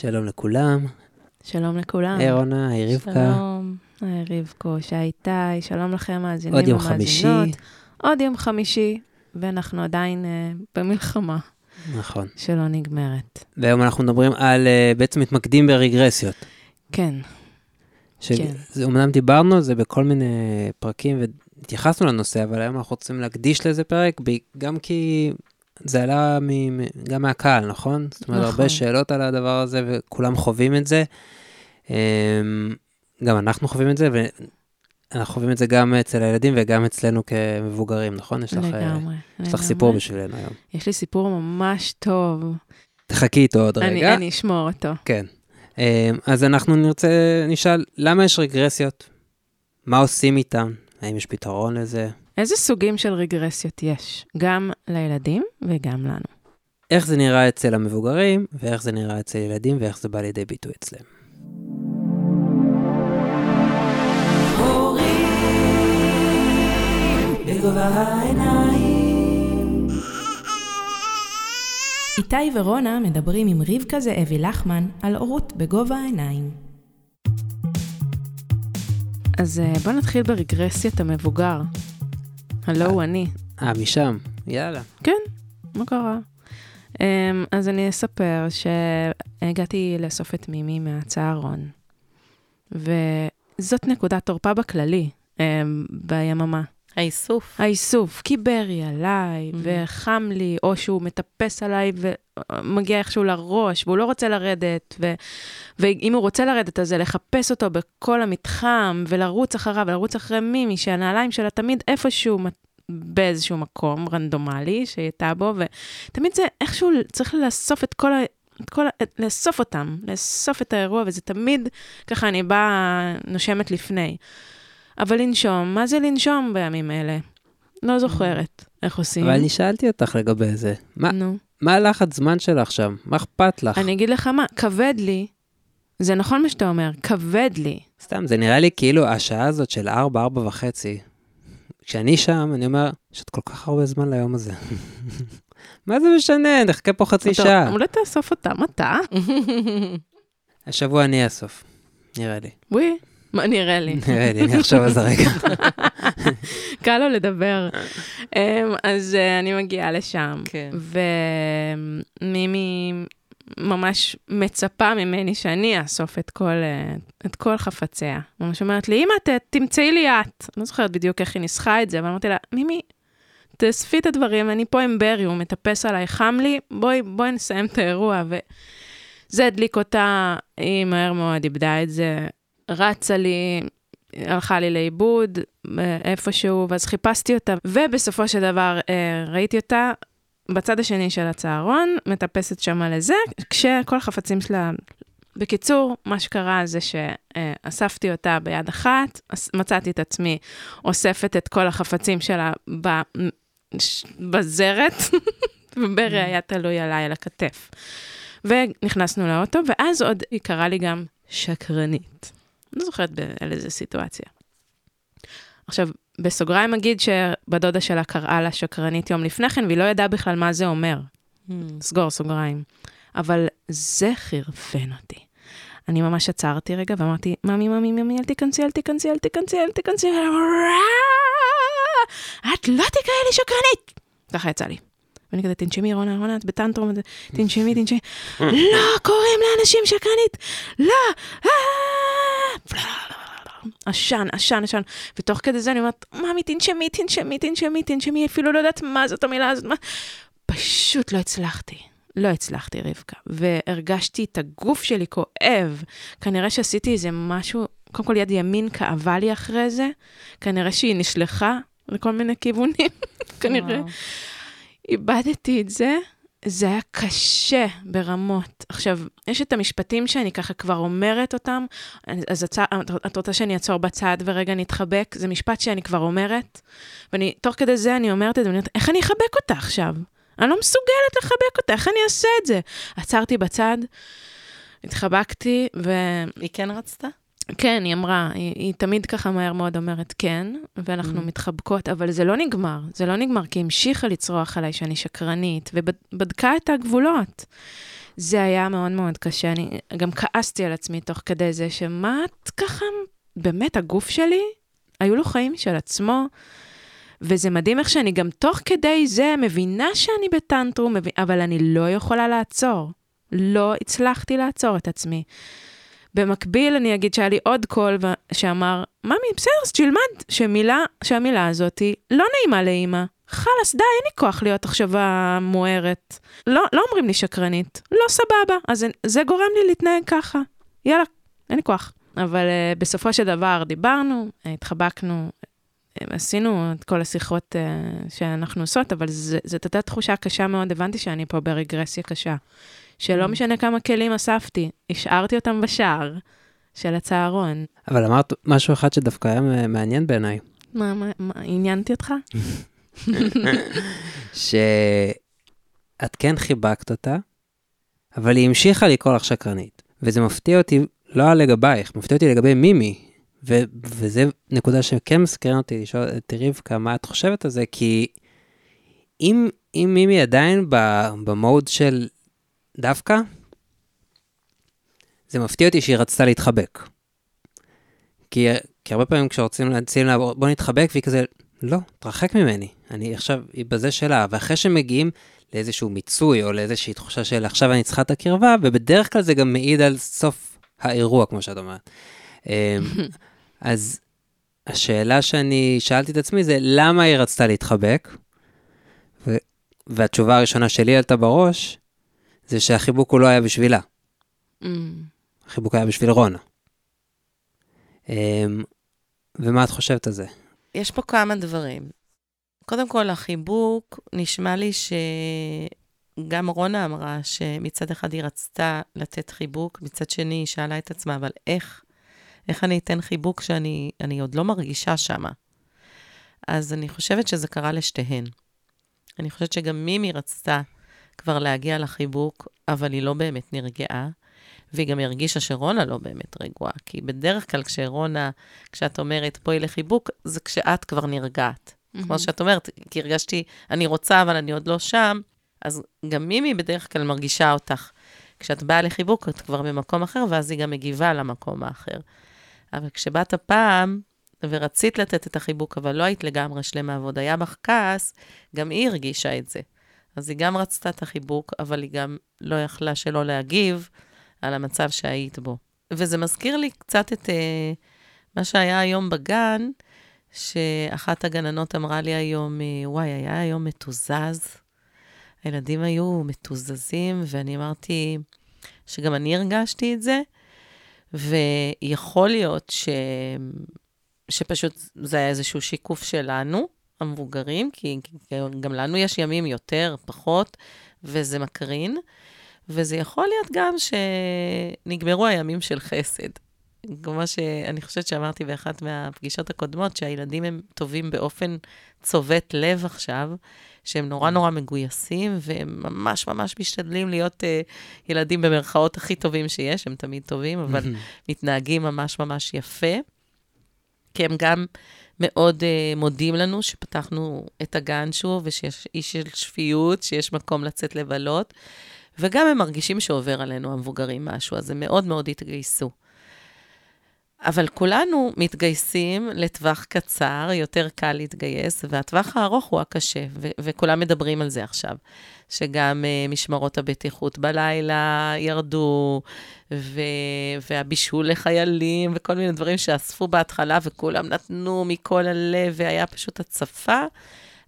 שלום לכולם. שלום לכולם. היי רונה, היי רבקה. שלום, היי רבקו, שי איתי, שלום לכם מאזינים עוד יום. חמישי. עוד יום חמישי, ואנחנו עדיין אה, במלחמה נכון. שלא נגמרת. והיום אנחנו מדברים על, אה, בעצם מתמקדים ברגרסיות. כן, ש- כן. דיברנו על זה בכל מיני פרקים והתייחסנו לנושא, אבל היום אנחנו רוצים להקדיש לזה פרק, גם כי זה עלה מ- גם מהקהל, נכון? זאת אומרת, נכון. הרבה שאלות על הדבר הזה וכולם חווים את זה. אמ, גם אנחנו חווים את זה, ואנחנו חווים את זה גם אצל הילדים וגם אצלנו כמבוגרים, נכון? יש לך, אה, לגמרי. יש לך לגמרי. סיפור בשבילנו היום. יש לי סיפור ממש טוב. תחכי איתו עוד אני, רגע. אני אשמור אותו. כן. אמ, אז אנחנו נרצה, נשאל, למה יש רגרסיות? מה עושים איתן? האם יש פתרון לזה? איזה סוגים של רגרסיות יש? גם לילדים וגם לנו. איך זה נראה אצל המבוגרים, ואיך זה נראה אצל ילדים, ואיך זה בא לידי ביטוי אצלם. איתי ורונה מדברים עם רבקה זאבי לחמן על הורות בגובה העיניים. אז אה, בוא נתחיל ברגרסיית המבוגר. הלו הוא אני. אה, משם, יאללה. כן, מה קרה? Um, אז אני אספר שהגעתי לאסוף את מימי מהצהרון, וזאת נקודת תורפה בכללי, um, ביממה. האיסוף. האיסוף, כי ברי עליי, Mhm. וחם לי, או שהוא מטפס עליי ומגיע איכשהו לראש, והוא לא רוצה לרדת, ו... ואם הוא רוצה לרדת, אז זה לחפש אותו בכל המתחם, ולרוץ אחריו, ולרוץ אחרי מימי, שהנעליים שלה תמיד איפשהו באיזשהו מקום רנדומלי שהיא הייתה בו, ותמיד זה איכשהו צריך לאסוף את כל ה... את כל, את, לאסוף אותם, לאסוף את האירוע, וזה תמיד, ככה אני באה, נושמת לפני. אבל לנשום, מה זה לנשום בימים אלה? לא זוכרת איך עושים. אבל אני שאלתי אותך לגבי זה. מה, נו. מה הלחץ זמן שלך שם? מה אכפת לך? אני אגיד לך מה, כבד לי, זה נכון מה שאתה אומר, כבד לי. סתם, זה נראה לי כאילו השעה הזאת של 4, 4 וחצי. כשאני שם, אני אומר, יש עוד כל כך הרבה זמן ליום הזה. מה זה משנה? נחכה פה חצי שעה. אולי תאסוף אותם אתה? השבוע אני אאסוף, נראה לי. וואי, מה נראה לי? נראה לי, אני אחשוב על זה רגע. קל לו לדבר. אמ, אז אה, אני מגיעה לשם, כן. ומימי ממש מצפה ממני שאני אאסוף את כל, אה, את כל חפציה. ממש אומרת לי, אמא, תמצאי לי את. אני לא זוכרת בדיוק איך היא ניסחה את זה, אבל אמרתי לה, מימי, תאספי את הדברים, אני פה עם ברי, הוא מטפס עליי, חם לי, בואי, בואי נסיים את האירוע. וזה הדליק אותה, היא מהר מאוד איבדה את זה, רצה לי, הלכה לי לאיבוד אה, איפשהו, ואז חיפשתי אותה, ובסופו של דבר אה, ראיתי אותה בצד השני של הצהרון, מטפסת שם על זה, כשכל החפצים שלה... בקיצור, מה שקרה זה שאספתי אותה ביד אחת, מצאתי את עצמי אוספת את כל החפצים שלה ב- בזרת, וברי היה תלוי עליי על הכתף. ונכנסנו לאוטו, ואז עוד היא קראה לי גם שקרנית. לא זוכרת על איזה סיטואציה. עכשיו, בסוגריים אגיד שבדודה שלה קראה לה שקרנית יום לפני כן, והיא לא ידעה בכלל מה זה אומר. סגור סוגריים. אבל זה חרפן אותי. אני ממש עצרתי רגע ואמרתי, ממי, ממי, ממי, אל תיכנסי, אל תיכנסי, אל תיכנסי, אל תיכנסי, את לא תקראי לי שקרנית! ככה יצא לי. ואני כזה, תנשמי, רונה, רונה, את בטנטרום, תנשמי, תנשמי. לא קוראים לאנשים שקרנית! לא! עשן, עשן, עשן. ותוך כדי זה אני אומרת, ממי, תנשמי, תנשמי, תנשמי, תנשמי, אפילו לא יודעת מה זאת המילה הזאת. מה... פשוט לא הצלחתי. לא הצלחתי, רבקה. והרגשתי את הגוף שלי כואב. כנראה שעשיתי איזה משהו, קודם כל יד ימין כאבה לי אחרי זה, כנראה שהיא נשלחה לכל מיני כיוונים, כנראה. איבדתי את זה, זה היה קשה ברמות. עכשיו, יש את המשפטים שאני ככה כבר אומרת אותם, אז את, את רוצה שאני אעצור בצד ורגע נתחבק? זה משפט שאני כבר אומרת, ואני, תוך כדי זה אני אומרת את זה, ואני אומרת, איך אני אחבק אותה עכשיו? אני לא מסוגלת לחבק אותה, איך אני אעשה את זה? עצרתי בצד, התחבקתי, ו... היא כן רצתה? כן, היא אמרה, היא, היא תמיד ככה מהר מאוד אומרת כן, ואנחנו Mm. מתחבקות, אבל זה לא נגמר, זה לא נגמר, כי היא המשיכה לצרוח עליי שאני שקרנית, ובדקה את הגבולות. זה היה מאוד מאוד קשה, אני גם כעסתי על עצמי תוך כדי זה, שמה את ככה, באמת, הגוף שלי, היו לו חיים של עצמו, וזה מדהים איך שאני גם תוך כדי זה מבינה שאני בטנטרום, אבל אני לא יכולה לעצור. לא הצלחתי לעצור את עצמי. במקביל, אני אגיד שהיה לי עוד קול שאמר, ממי, בסדר, אז תלמד שמילה, שהמילה הזאת היא לא נעימה לאימא. חלאס, די, אין לי כוח להיות עכשיו המוארת. לא, לא אומרים לי שקרנית. לא סבבה, אז זה גורם לי להתנהג ככה. יאללה, אין לי כוח. אבל uh, בסופו של דבר דיברנו, התחבקנו, אה, עשינו את כל השיחות uh, שאנחנו עושות, אבל זאת הייתה תחושה קשה מאוד, הבנתי שאני פה ברגרסיה קשה. שלא משנה כמה כלים אספתי, השארתי אותם בשער של הצהרון. אבל אמרת משהו אחד שדווקא היה מעניין בעיניי, מה, מה, מה, עניינתי אותך? שאת כן חיבקת אותה, אבל היא המשיכה לקרוא לך שקרנית. וזה מפתיע אותי, לא לגבייך, מפתיע אותי לגבי מימי. ו- וזה נקודה שכן מסקרן אותי לשאול את רבקה מה את חושבת על זה, כי אם, אם מימי עדיין במוד של דווקא, זה מפתיע אותי שהיא רצתה להתחבק. כי, כי הרבה פעמים כשרוצים להציע לה, בוא נתחבק, והיא כזה, לא, תרחק ממני. אני עכשיו, היא בזה שלה. ואחרי שמגיעים לאיזשהו מיצוי, או לאיזושהי תחושה של עכשיו אני צריכה את הקרבה, ובדרך כלל זה גם מעיד על סוף האירוע, כמו שאת אומרת. אמ, אז השאלה שאני שאלתי את עצמי זה, למה היא רצתה להתחבק? ו- והתשובה הראשונה שלי עלתה בראש, זה שהחיבוק הוא לא היה בשבילה. Mm, החיבוק היה בשביל רונה. אמ, ומה את חושבת על זה? יש פה כמה דברים. קודם כל, החיבוק, נשמע לי שגם רונה אמרה שמצד אחד היא רצתה לתת חיבוק, מצד שני היא שאלה את עצמה, אבל איך? איך אני אתן חיבוק שאני אני עוד לא מרגישה שמה? אז אני חושבת שזה קרה לשתיהן. אני חושבת שגם מימי רצתה כבר להגיע לחיבוק, אבל היא לא באמת נרגעה, והיא גם הרגישה שרונה לא באמת רגועה, כי בדרך כלל כשרונה, כשאת אומרת, בואי לחיבוק, זה כשאת כבר נרגעת. כמו שאת אומרת, כי הרגשתי, אני רוצה, אבל אני עוד לא שם, אז גם מימי בדרך כלל מרגישה אותך. כשאת באה לחיבוק, את כבר במקום אחר, ואז היא גם מגיבה למקום האחר. אבל כשבאת הפעם, ורצית לתת את החיבוק, אבל לא היית לגמרי שלמה, ועוד היה בך כעס, גם היא הרגישה את זה. אז היא גם רצתה את החיבוק, אבל היא גם לא יכלה שלא להגיב על המצב שהיית בו. וזה מזכיר לי קצת את uh, מה שהיה היום בגן, שאחת הגננות אמרה לי היום, אה, וואי, היה היום מתוזז. הילדים היו מתוזזים, ואני אמרתי שגם אני הרגשתי את זה, ויכול להיות ש... שפשוט זה היה איזשהו שיקוף שלנו, המבוגרים, כי כי גם לנו יש ימים יותר, פחות, וזה מקרין. וזה יכול להיות גם שנגמרו הימים של חסד. כמו שאני חושבת שאמרתי באחת מהפגישות הקודמות, שהילדים הם טובים באופן צובט לב עכשיו, שהם נורא נורא מגויסים, והם ממש ממש משתדלים להיות uh, ילדים במרכאות הכי טובים שיש, הם תמיד טובים, אבל מתנהגים ממש ממש יפה. כי הם גם מאוד uh, מודים לנו שפתחנו את הגן שוב, ושיש איש של שפיות, שיש מקום לצאת לבלות, וגם הם מרגישים שעובר עלינו המבוגרים משהו, אז הם מאוד מאוד התגייסו. אבל כולנו מתגייסים לטווח קצר, יותר קל להתגייס, והטווח הארוך הוא הקשה, ו- וכולם מדברים על זה עכשיו, שגם uh, משמרות הבטיחות בלילה ירדו, ו- והבישול לחיילים, וכל מיני דברים שאספו בהתחלה, וכולם נתנו מכל הלב, והיה פשוט הצפה.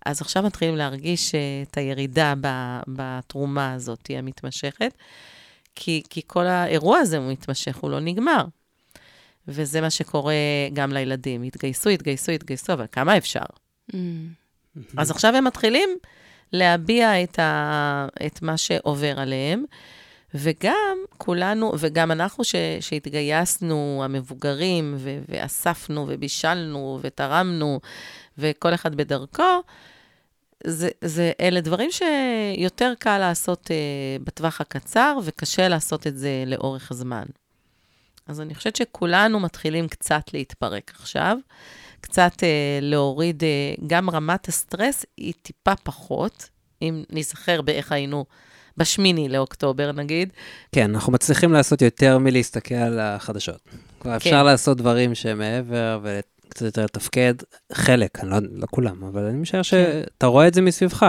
אז עכשיו מתחילים להרגיש uh, את הירידה בתרומה הזאת המתמשכת, כי, כי כל האירוע הזה הוא מתמשך, הוא לא נגמר. וזה מה שקורה גם לילדים. התגייסו, התגייסו, התגייסו, אבל כמה אפשר? Mm. אז עכשיו הם מתחילים להביע את, ה... את מה שעובר עליהם, וגם כולנו, וגם אנחנו ש... שהתגייסנו, המבוגרים, ו... ואספנו ובישלנו ותרמנו, וכל אחד בדרכו, זה, זה, אלה דברים שיותר קל לעשות uh, בטווח הקצר, וקשה לעשות את זה לאורך זמן. אז אני חושבת שכולנו מתחילים קצת להתפרק עכשיו, קצת אה, להוריד, אה, גם רמת הסטרס היא טיפה פחות, אם נזכר באיך היינו בשמיני לאוקטובר נגיד. כן, אנחנו מצליחים לעשות יותר מלהסתכל על החדשות. כבר אפשר כן. לעשות דברים שהם מעבר וקצת יותר לתפקד, חלק, אני לא, לא כולם, אבל אני משער שאתה רואה את זה מסביבך.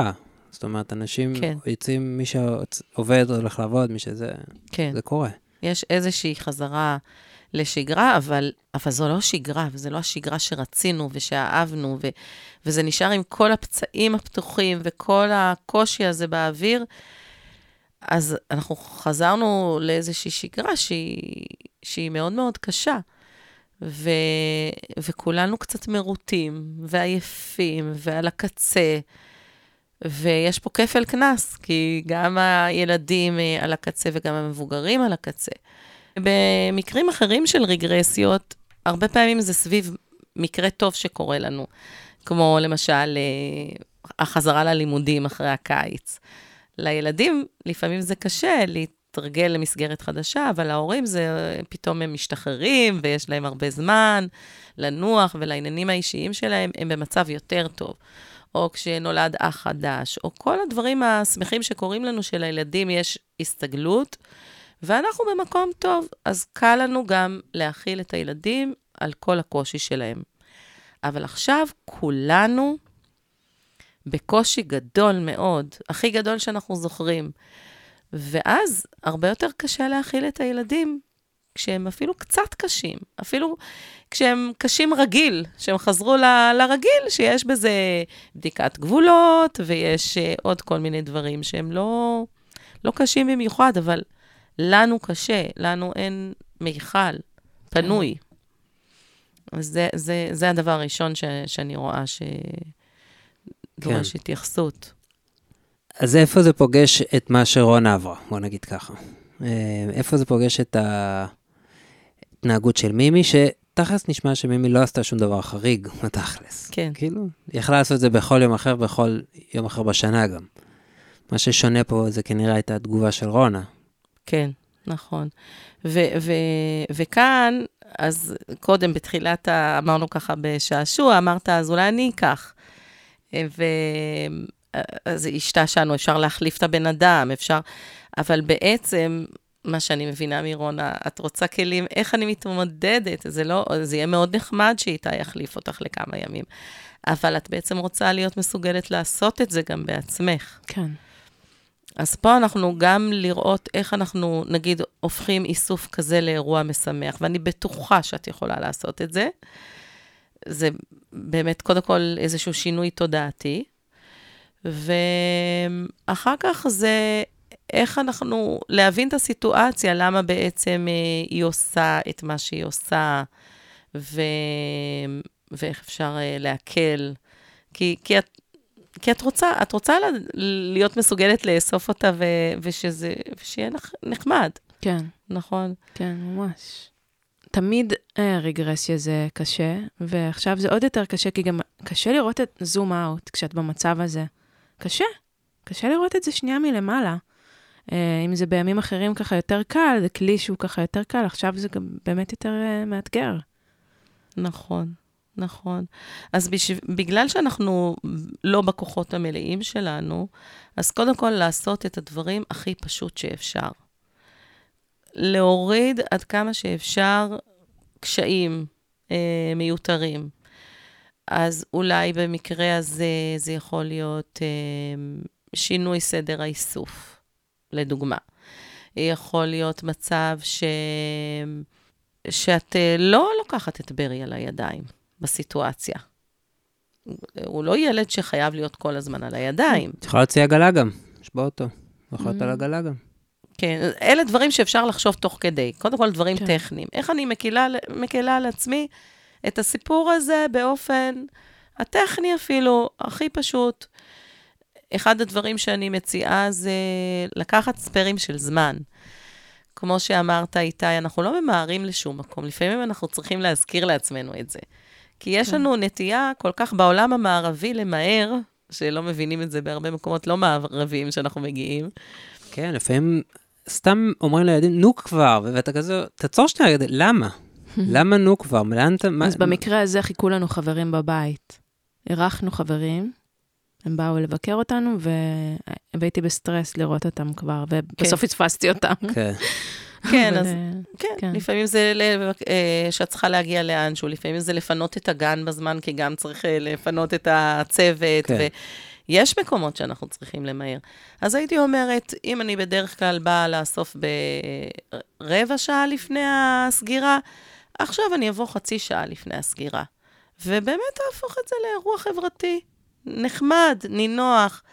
זאת אומרת, אנשים כן. יוצאים, מי שעובד הולך לעבוד, מי שזה, כן. זה קורה. יש איזושהי חזרה לשגרה, אבל, אבל זו לא שגרה, וזו לא השגרה שרצינו ושאהבנו, ו, וזה נשאר עם כל הפצעים הפתוחים וכל הקושי הזה באוויר. אז אנחנו חזרנו לאיזושהי שגרה שהיא, שהיא מאוד מאוד קשה. ו, וכולנו קצת מרוטים ועייפים ועל הקצה, ויש פה כפל קנס, כי גם הילדים אה, על הקצה וגם המבוגרים על הקצה. במקרים אחרים של רגרסיות, הרבה פעמים זה סביב מקרה טוב שקורה לנו, כמו למשל אה, החזרה ללימודים אחרי הקיץ. לילדים לפעמים זה קשה להתרגל למסגרת חדשה, אבל להורים זה פתאום הם משתחררים ויש להם הרבה זמן לנוח ולעניינים האישיים שלהם, הם במצב יותר טוב. או כשנולד אח חדש, או כל הדברים השמחים שקורים לנו שלילדים יש הסתגלות, ואנחנו במקום טוב, אז קל לנו גם להכיל את הילדים על כל הקושי שלהם. אבל עכשיו כולנו בקושי גדול מאוד, הכי גדול שאנחנו זוכרים. ואז הרבה יותר קשה להכיל את הילדים כשהם אפילו קצת קשים, אפילו כשהם קשים רגיל, שהם חזרו ל- לרגיל, שיש בזה בדיקת גבולות, ויש uh, עוד כל מיני דברים שהם לא, לא קשים במיוחד, אבל לנו קשה, לנו אין מיכל פנוי. זה, זה, זה הדבר הראשון ש, שאני רואה שדורש כן. התייחסות. אז איפה זה פוגש את מה שרונה עברה? בוא נגיד ככה. אה, איפה זה פוגש את ההתנהגות של מימי, שתכלס נשמע שמימי לא עשתה שום דבר חריג, בתכלס. כן. כאילו, היא יכלה לעשות את זה בכל יום אחר, בכל יום אחר בשנה גם. מה ששונה פה זה כנראה הייתה התגובה של רונה. כן, נכון. ו- ו- וכאן, אז קודם, בתחילת, ה- אמרנו ככה בשעשוע, אמרת, אז אולי אני אקח. ואז השתעשענו, אפשר להחליף את הבן אדם, אפשר... אבל בעצם, מה שאני מבינה מרונה, את רוצה כלים, איך אני מתמודדת? זה לא, זה יהיה מאוד נחמד שאיתה יחליף אותך לכמה ימים. אבל את בעצם רוצה להיות מסוגלת לעשות את זה גם בעצמך. כן. אז פה אנחנו גם לראות איך אנחנו, נגיד, הופכים איסוף כזה לאירוע משמח, ואני בטוחה שאת יכולה לעשות את זה. זה באמת, קודם כל, איזשהו שינוי תודעתי. ואחר כך זה איך אנחנו, להבין את הסיטואציה, למה בעצם אה, היא עושה את מה שהיא עושה, ו... ואיך אפשר אה, להקל. כי, כי את כי את רוצה, את רוצה להיות מסוגלת לאסוף אותה ו, ושזה, ושיהיה נח, נחמד, כן, נכון? כן, ממש. תמיד אה, רגרסיה זה קשה, ועכשיו זה עוד יותר קשה, כי גם קשה לראות את זום אאוט כשאת במצב הזה. קשה, קשה לראות את זה שנייה מלמעלה. אה, אם זה בימים אחרים ככה יותר קל, זה כלי שהוא ככה יותר קל, עכשיו זה גם באמת יותר אה, מאתגר. נכון, נכון. אז בש... בגלל שאנחנו לא בכוחות המלאים שלנו, אז קודם כל לעשות את הדברים הכי פשוט שאפשר. להוריד עד כמה שאפשר קשיים אה, מיותרים. אז אולי במקרה הזה זה יכול להיות אה, שינוי סדר האיסוף, לדוגמה. יכול להיות מצב ש... שאת אה, לא לוקחת את ברי על הידיים בסיטואציה. הוא לא ילד שחייב להיות כל הזמן על הידיים. את יכולה להוציא עגלה גם, יש באוטו. יכול להיות Mm. על עגלה גם. כן, אלה דברים שאפשר לחשוב תוך כדי. קודם כל, דברים כן. טכניים. איך אני מקילה, מקילה על עצמי את הסיפור הזה באופן הטכני אפילו, הכי פשוט. אחד הדברים שאני מציעה זה לקחת ספיירים של זמן. כמו שאמרת, איתי, אנחנו לא ממהרים לשום מקום. לפעמים אנחנו צריכים להזכיר לעצמנו את זה. כי יש כן. לנו נטייה כל כך בעולם המערבי למהר, שלא מבינים את זה בהרבה מקומות לא מערביים שאנחנו מגיעים. כן, לפעמים סתם אומרים לילדים, נו כבר, ואתה כזה, תעצור שנייה, למה? למה נו כבר? לאן אתה... אז במקרה הזה חיכו לנו חברים בבית. אירחנו חברים, הם באו לבקר אותנו, ו... והייתי בסטרס לראות אותם כבר, ובסוף פספסתי אותם. כן. כן, אז אה, כן, כן. לפעמים זה ל- אה, שאת צריכה להגיע לאנשהו, לפעמים זה לפנות את הגן בזמן, כי גם צריך אה, לפנות את הצוות, כן. ויש מקומות שאנחנו צריכים למהר. אז הייתי אומרת, אם אני בדרך כלל באה לאסוף ברבע שעה לפני הסגירה, עכשיו אני אבוא חצי שעה לפני הסגירה. ובאמת אהפוך את זה לאירוע חברתי, נחמד, נינוח.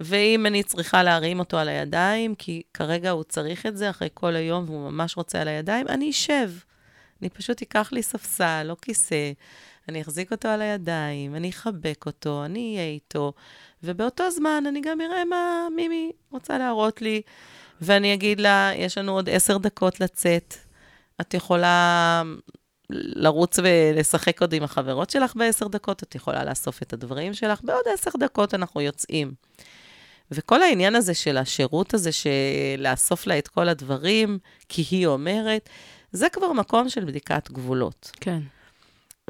ואם אני צריכה להרים אותו על הידיים, כי כרגע הוא צריך את זה אחרי כל היום והוא ממש רוצה על הידיים, אני אשב. אני פשוט אקח לי ספסל או כיסא, אני אחזיק אותו על הידיים, אני אחבק אותו, אני אהיה איתו, ובאותו זמן אני גם אראה מה מימי רוצה להראות לי, ואני אגיד לה, יש לנו עוד עשר דקות לצאת, את יכולה לרוץ ולשחק עוד עם החברות שלך בעשר דקות, את יכולה לאסוף את הדברים שלך, בעוד עשר דקות אנחנו יוצאים. וכל העניין הזה של השירות הזה, של לאסוף לה את כל הדברים, כי היא אומרת, זה כבר מקום של בדיקת גבולות. כן.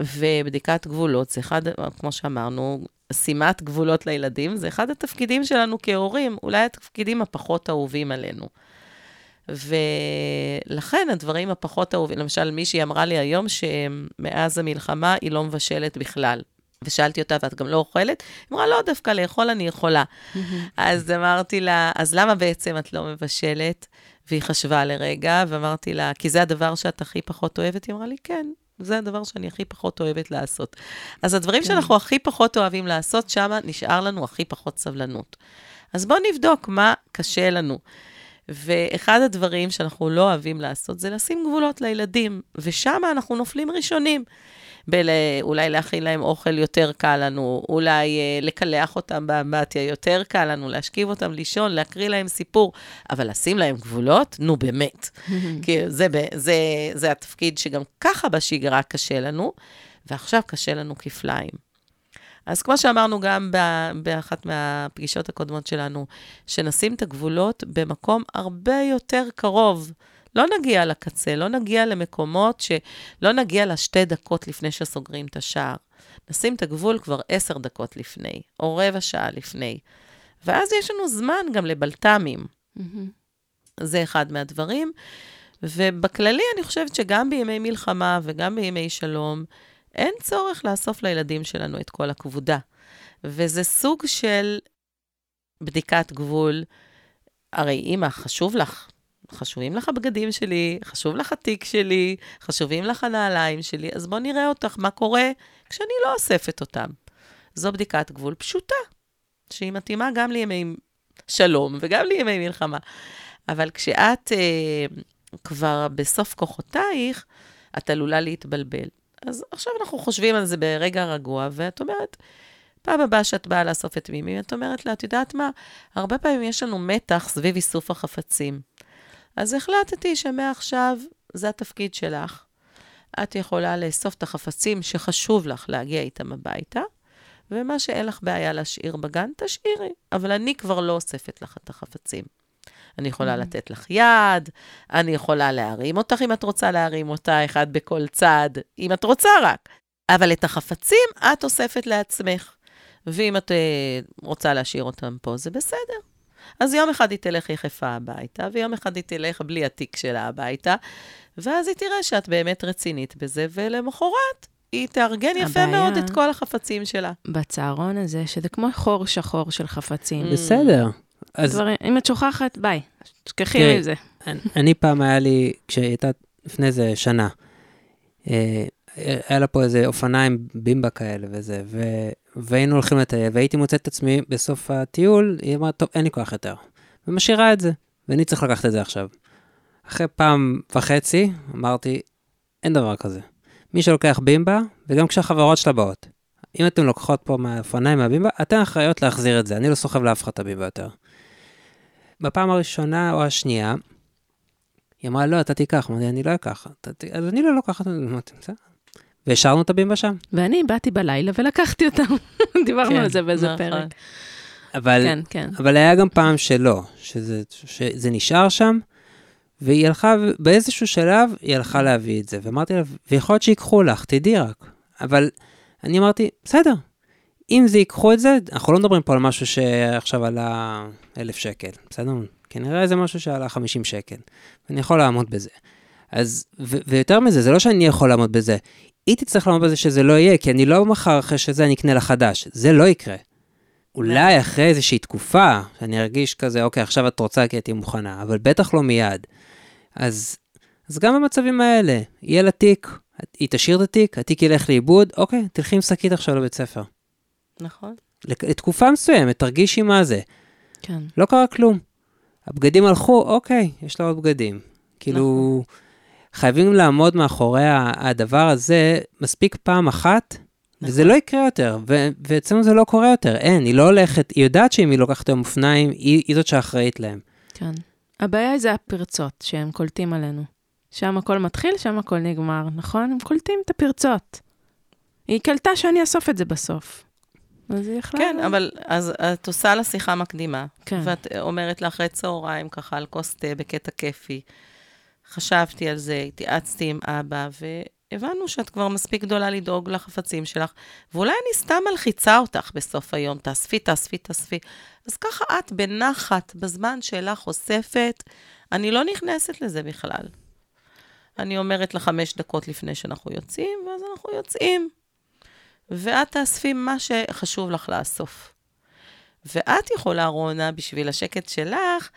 ובדיקת גבולות זה אחד, כמו שאמרנו, שימת גבולות לילדים, זה אחד התפקידים שלנו כהורים, אולי התפקידים הפחות אהובים עלינו. ולכן הדברים הפחות אהובים, למשל, מישהי אמרה לי היום שמאז המלחמה היא לא מבשלת בכלל. ושאלתי אותה, ואת גם לא אוכלת? היא אמרה, לא, דווקא לאכול אני יכולה. אז אמרתי לה, אז למה בעצם את לא מבשלת? והיא חשבה לרגע, ואמרתי לה, כי זה הדבר שאת הכי פחות אוהבת? היא אמרה לי, כן, זה הדבר שאני הכי פחות אוהבת לעשות. אז הדברים שאנחנו הכי פחות אוהבים לעשות, שמה נשאר לנו הכי פחות סבלנות. אז בואו נבדוק מה קשה לנו. ואחד הדברים שאנחנו לא אוהבים לעשות זה לשים גבולות לילדים, ושם אנחנו נופלים ראשונים. בל... אולי להכין להם אוכל יותר קל לנו, אולי אה, לקלח אותם באמבטיה יותר קל לנו, להשכיב אותם לישון, להקריא להם סיפור, אבל לשים להם גבולות? נו, באמת. כי זה, זה, זה התפקיד שגם ככה בשגרה קשה לנו, ועכשיו קשה לנו כפליים. אז כמו שאמרנו גם באחת מהפגישות הקודמות שלנו, שנשים את הגבולות במקום הרבה יותר קרוב. לא נגיע לקצה, לא נגיע למקומות שלא נגיע לשתי דקות לפני שסוגרים את השער. נשים את הגבול כבר עשר דקות לפני, או רבע שעה לפני. ואז יש לנו זמן גם לבלת"מים. זה אחד מהדברים. ובכללי, אני חושבת שגם בימי מלחמה וגם בימי שלום, אין צורך לאסוף לילדים שלנו את כל הכבודה. וזה סוג של בדיקת גבול. הרי אימא, חשוב לך, חשובים לך הבגדים שלי, חשוב לך התיק שלי, חשובים לך הנעליים שלי, אז בוא נראה אותך, מה קורה כשאני לא אוספת אותם. זו בדיקת גבול פשוטה, שהיא מתאימה גם לימי שלום וגם לימי מלחמה. אבל כשאת אה, כבר בסוף כוחותייך, את עלולה להתבלבל. אז עכשיו אנחנו חושבים על זה ברגע רגוע, ואת אומרת, פעם הבאה שאת באה לאסוף את מימי, את אומרת לה, את יודעת מה? הרבה פעמים יש לנו מתח סביב איסוף החפצים. אז החלטתי שמעכשיו זה התפקיד שלך. את יכולה לאסוף את החפצים שחשוב לך להגיע איתם הביתה, ומה שאין לך בעיה להשאיר בגן, תשאירי. אבל אני כבר לא אוספת לך את החפצים. אני יכולה לתת לך יד, אני יכולה להרים אותך אם את רוצה להרים אותה, אחד בכל צד, אם את רוצה רק. אבל את החפצים את אוספת לעצמך. ואם את uh, רוצה להשאיר אותם פה, זה בסדר. אז יום אחד היא תלך יחפה הביתה, ויום אחד היא תלך בלי התיק שלה הביתה, ואז היא תראה שאת באמת רצינית בזה, ולמחרת היא תארגן יפה הבעיה- מאוד את כל החפצים שלה. בצהרון הזה, שזה כמו חור שחור של חפצים. בסדר. אז דברים, אם את שוכחת, ביי, תשכחי תראי, מזה. אני- אני פעם היה לי, כשהייתה לפני איזה שנה, אה, היה לה פה איזה אופניים בימבה כאלה וזה, ו... והיינו הולכים לטייל, והייתי מוצא את עצמי בסוף הטיול, היא אמרה, טוב, אין לי כוח יותר. ומשאירה את זה, ואני צריך לקחת את זה עכשיו. אחרי פעם וחצי, אמרתי, אין דבר כזה. מי שלוקח בימבה, וגם כשהחברות שלה באות, אם אתן לוקחות פה מהאופניים מהבימבה, אתן אחראיות להחזיר את זה, אני לא סוחב לאף אחד את הבימבה יותר. בפעם הראשונה או השנייה, היא אמרה, לא, אתה תיקח. אמרתי, אני לא אקח. אז אני לא לוקחת, אמרתי, בסדר. והשארנו את הבימבה שם. ואני באתי בלילה ולקחתי אותם. דיברנו כן, על זה באיזה נכון. פרק. אבל, כן, כן. אבל היה גם פעם שלא, שזה, שזה נשאר שם, והיא הלכה, באיזשהו שלב, היא הלכה להביא את זה. ואמרתי לה, ויכול להיות שיקחו לך, תדעי רק. אבל אני אמרתי, בסדר, אם זה ייקחו את זה, אנחנו לא מדברים פה על משהו שעכשיו עלה אלף שקל, בסדר? כנראה זה משהו שעלה 50 שקל, ואני יכול לעמוד בזה. אז, ו- ויותר מזה, זה לא שאני יכול לעמוד בזה, היא תצטרך לעמוד בזה שזה לא יהיה, כי אני לא מחר אחרי שזה אני אקנה לה חדש, זה לא יקרה. אולי אחרי איזושהי תקופה, שאני ארגיש כזה, אוקיי, עכשיו את רוצה כי תהיי מוכנה, אבל בטח לא מיד. אז, אז גם במצבים האלה, יהיה לה תיק, היא תשאיר את התיק, התיק ילך לאיבוד, אוקיי, תלכי עם שקית עכשיו לבית ספר. נכון. לתקופה מסוימת, תרגישי מה זה. כן. לא קרה כלום. הבגדים הלכו, אוקיי, יש לה עוד בגדים. כאילו, נכון. חייבים לעמוד מאחורי הדבר הזה מספיק פעם אחת, וזה לא יקרה יותר, ו- ואצלנו זה לא קורה יותר, אין, היא לא הולכת, היא יודעת שאם היא לוקחת היום אופניים, היא, היא זאת שאחראית להם. כן. הבעיה זה הפרצות שהם קולטים עלינו. שם הכל מתחיל, שם הכל נגמר, נכון? הם קולטים את הפרצות. היא קלטה שאני אאסוף את זה בסוף. אז היא יכלה... כן, אבל אז את עושה לה שיחה מקדימה. כן. ואת אומרת לה אחרי צהריים, ככה על כוס תה בקטע כיפי. חשבתי על זה, התייעצתי עם אבא, והבנו שאת כבר מספיק גדולה לדאוג לחפצים שלך, ואולי אני סתם מלחיצה אותך בסוף היום, תאספי, תאספי, תאספי. אז ככה את בנחת, בזמן שלך אוספת, אני לא נכנסת לזה בכלל. אני אומרת לה חמש דקות לפני שאנחנו יוצאים, ואז אנחנו יוצאים. ואת תאספי מה שחשוב לך לאסוף. ואת יכולה, רונה, בשביל השקט שלך,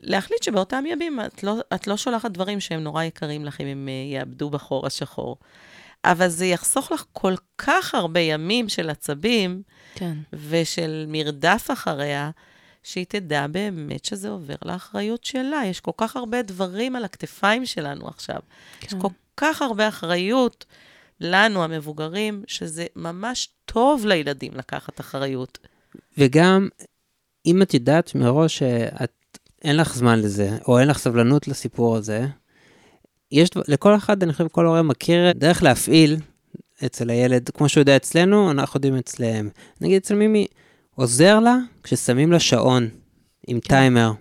להחליט שבאותם ימים את לא, את לא שולחת דברים שהם נורא יקרים לך אם הם uh, יאבדו בחור השחור. אבל זה יחסוך לך כל כך הרבה ימים של עצבים כן. ושל מרדף אחריה, שהיא תדע באמת שזה עובר לאחריות שלה. יש כל כך הרבה דברים על הכתפיים שלנו עכשיו. יש כן. כל כך הרבה אחריות לנו, המבוגרים, שזה ממש טוב לילדים לקחת אחריות. וגם, אם את יודעת מראש שאת, אין לך זמן לזה, או אין לך סבלנות לסיפור הזה, יש, לכל אחד, אני חושב, כל הורה מכיר דרך להפעיל אצל הילד, כמו שהוא יודע אצלנו, אנחנו יודעים אצלם. נגיד אצל מימי, עוזר לה כששמים לה שעון עם כן. טיימר.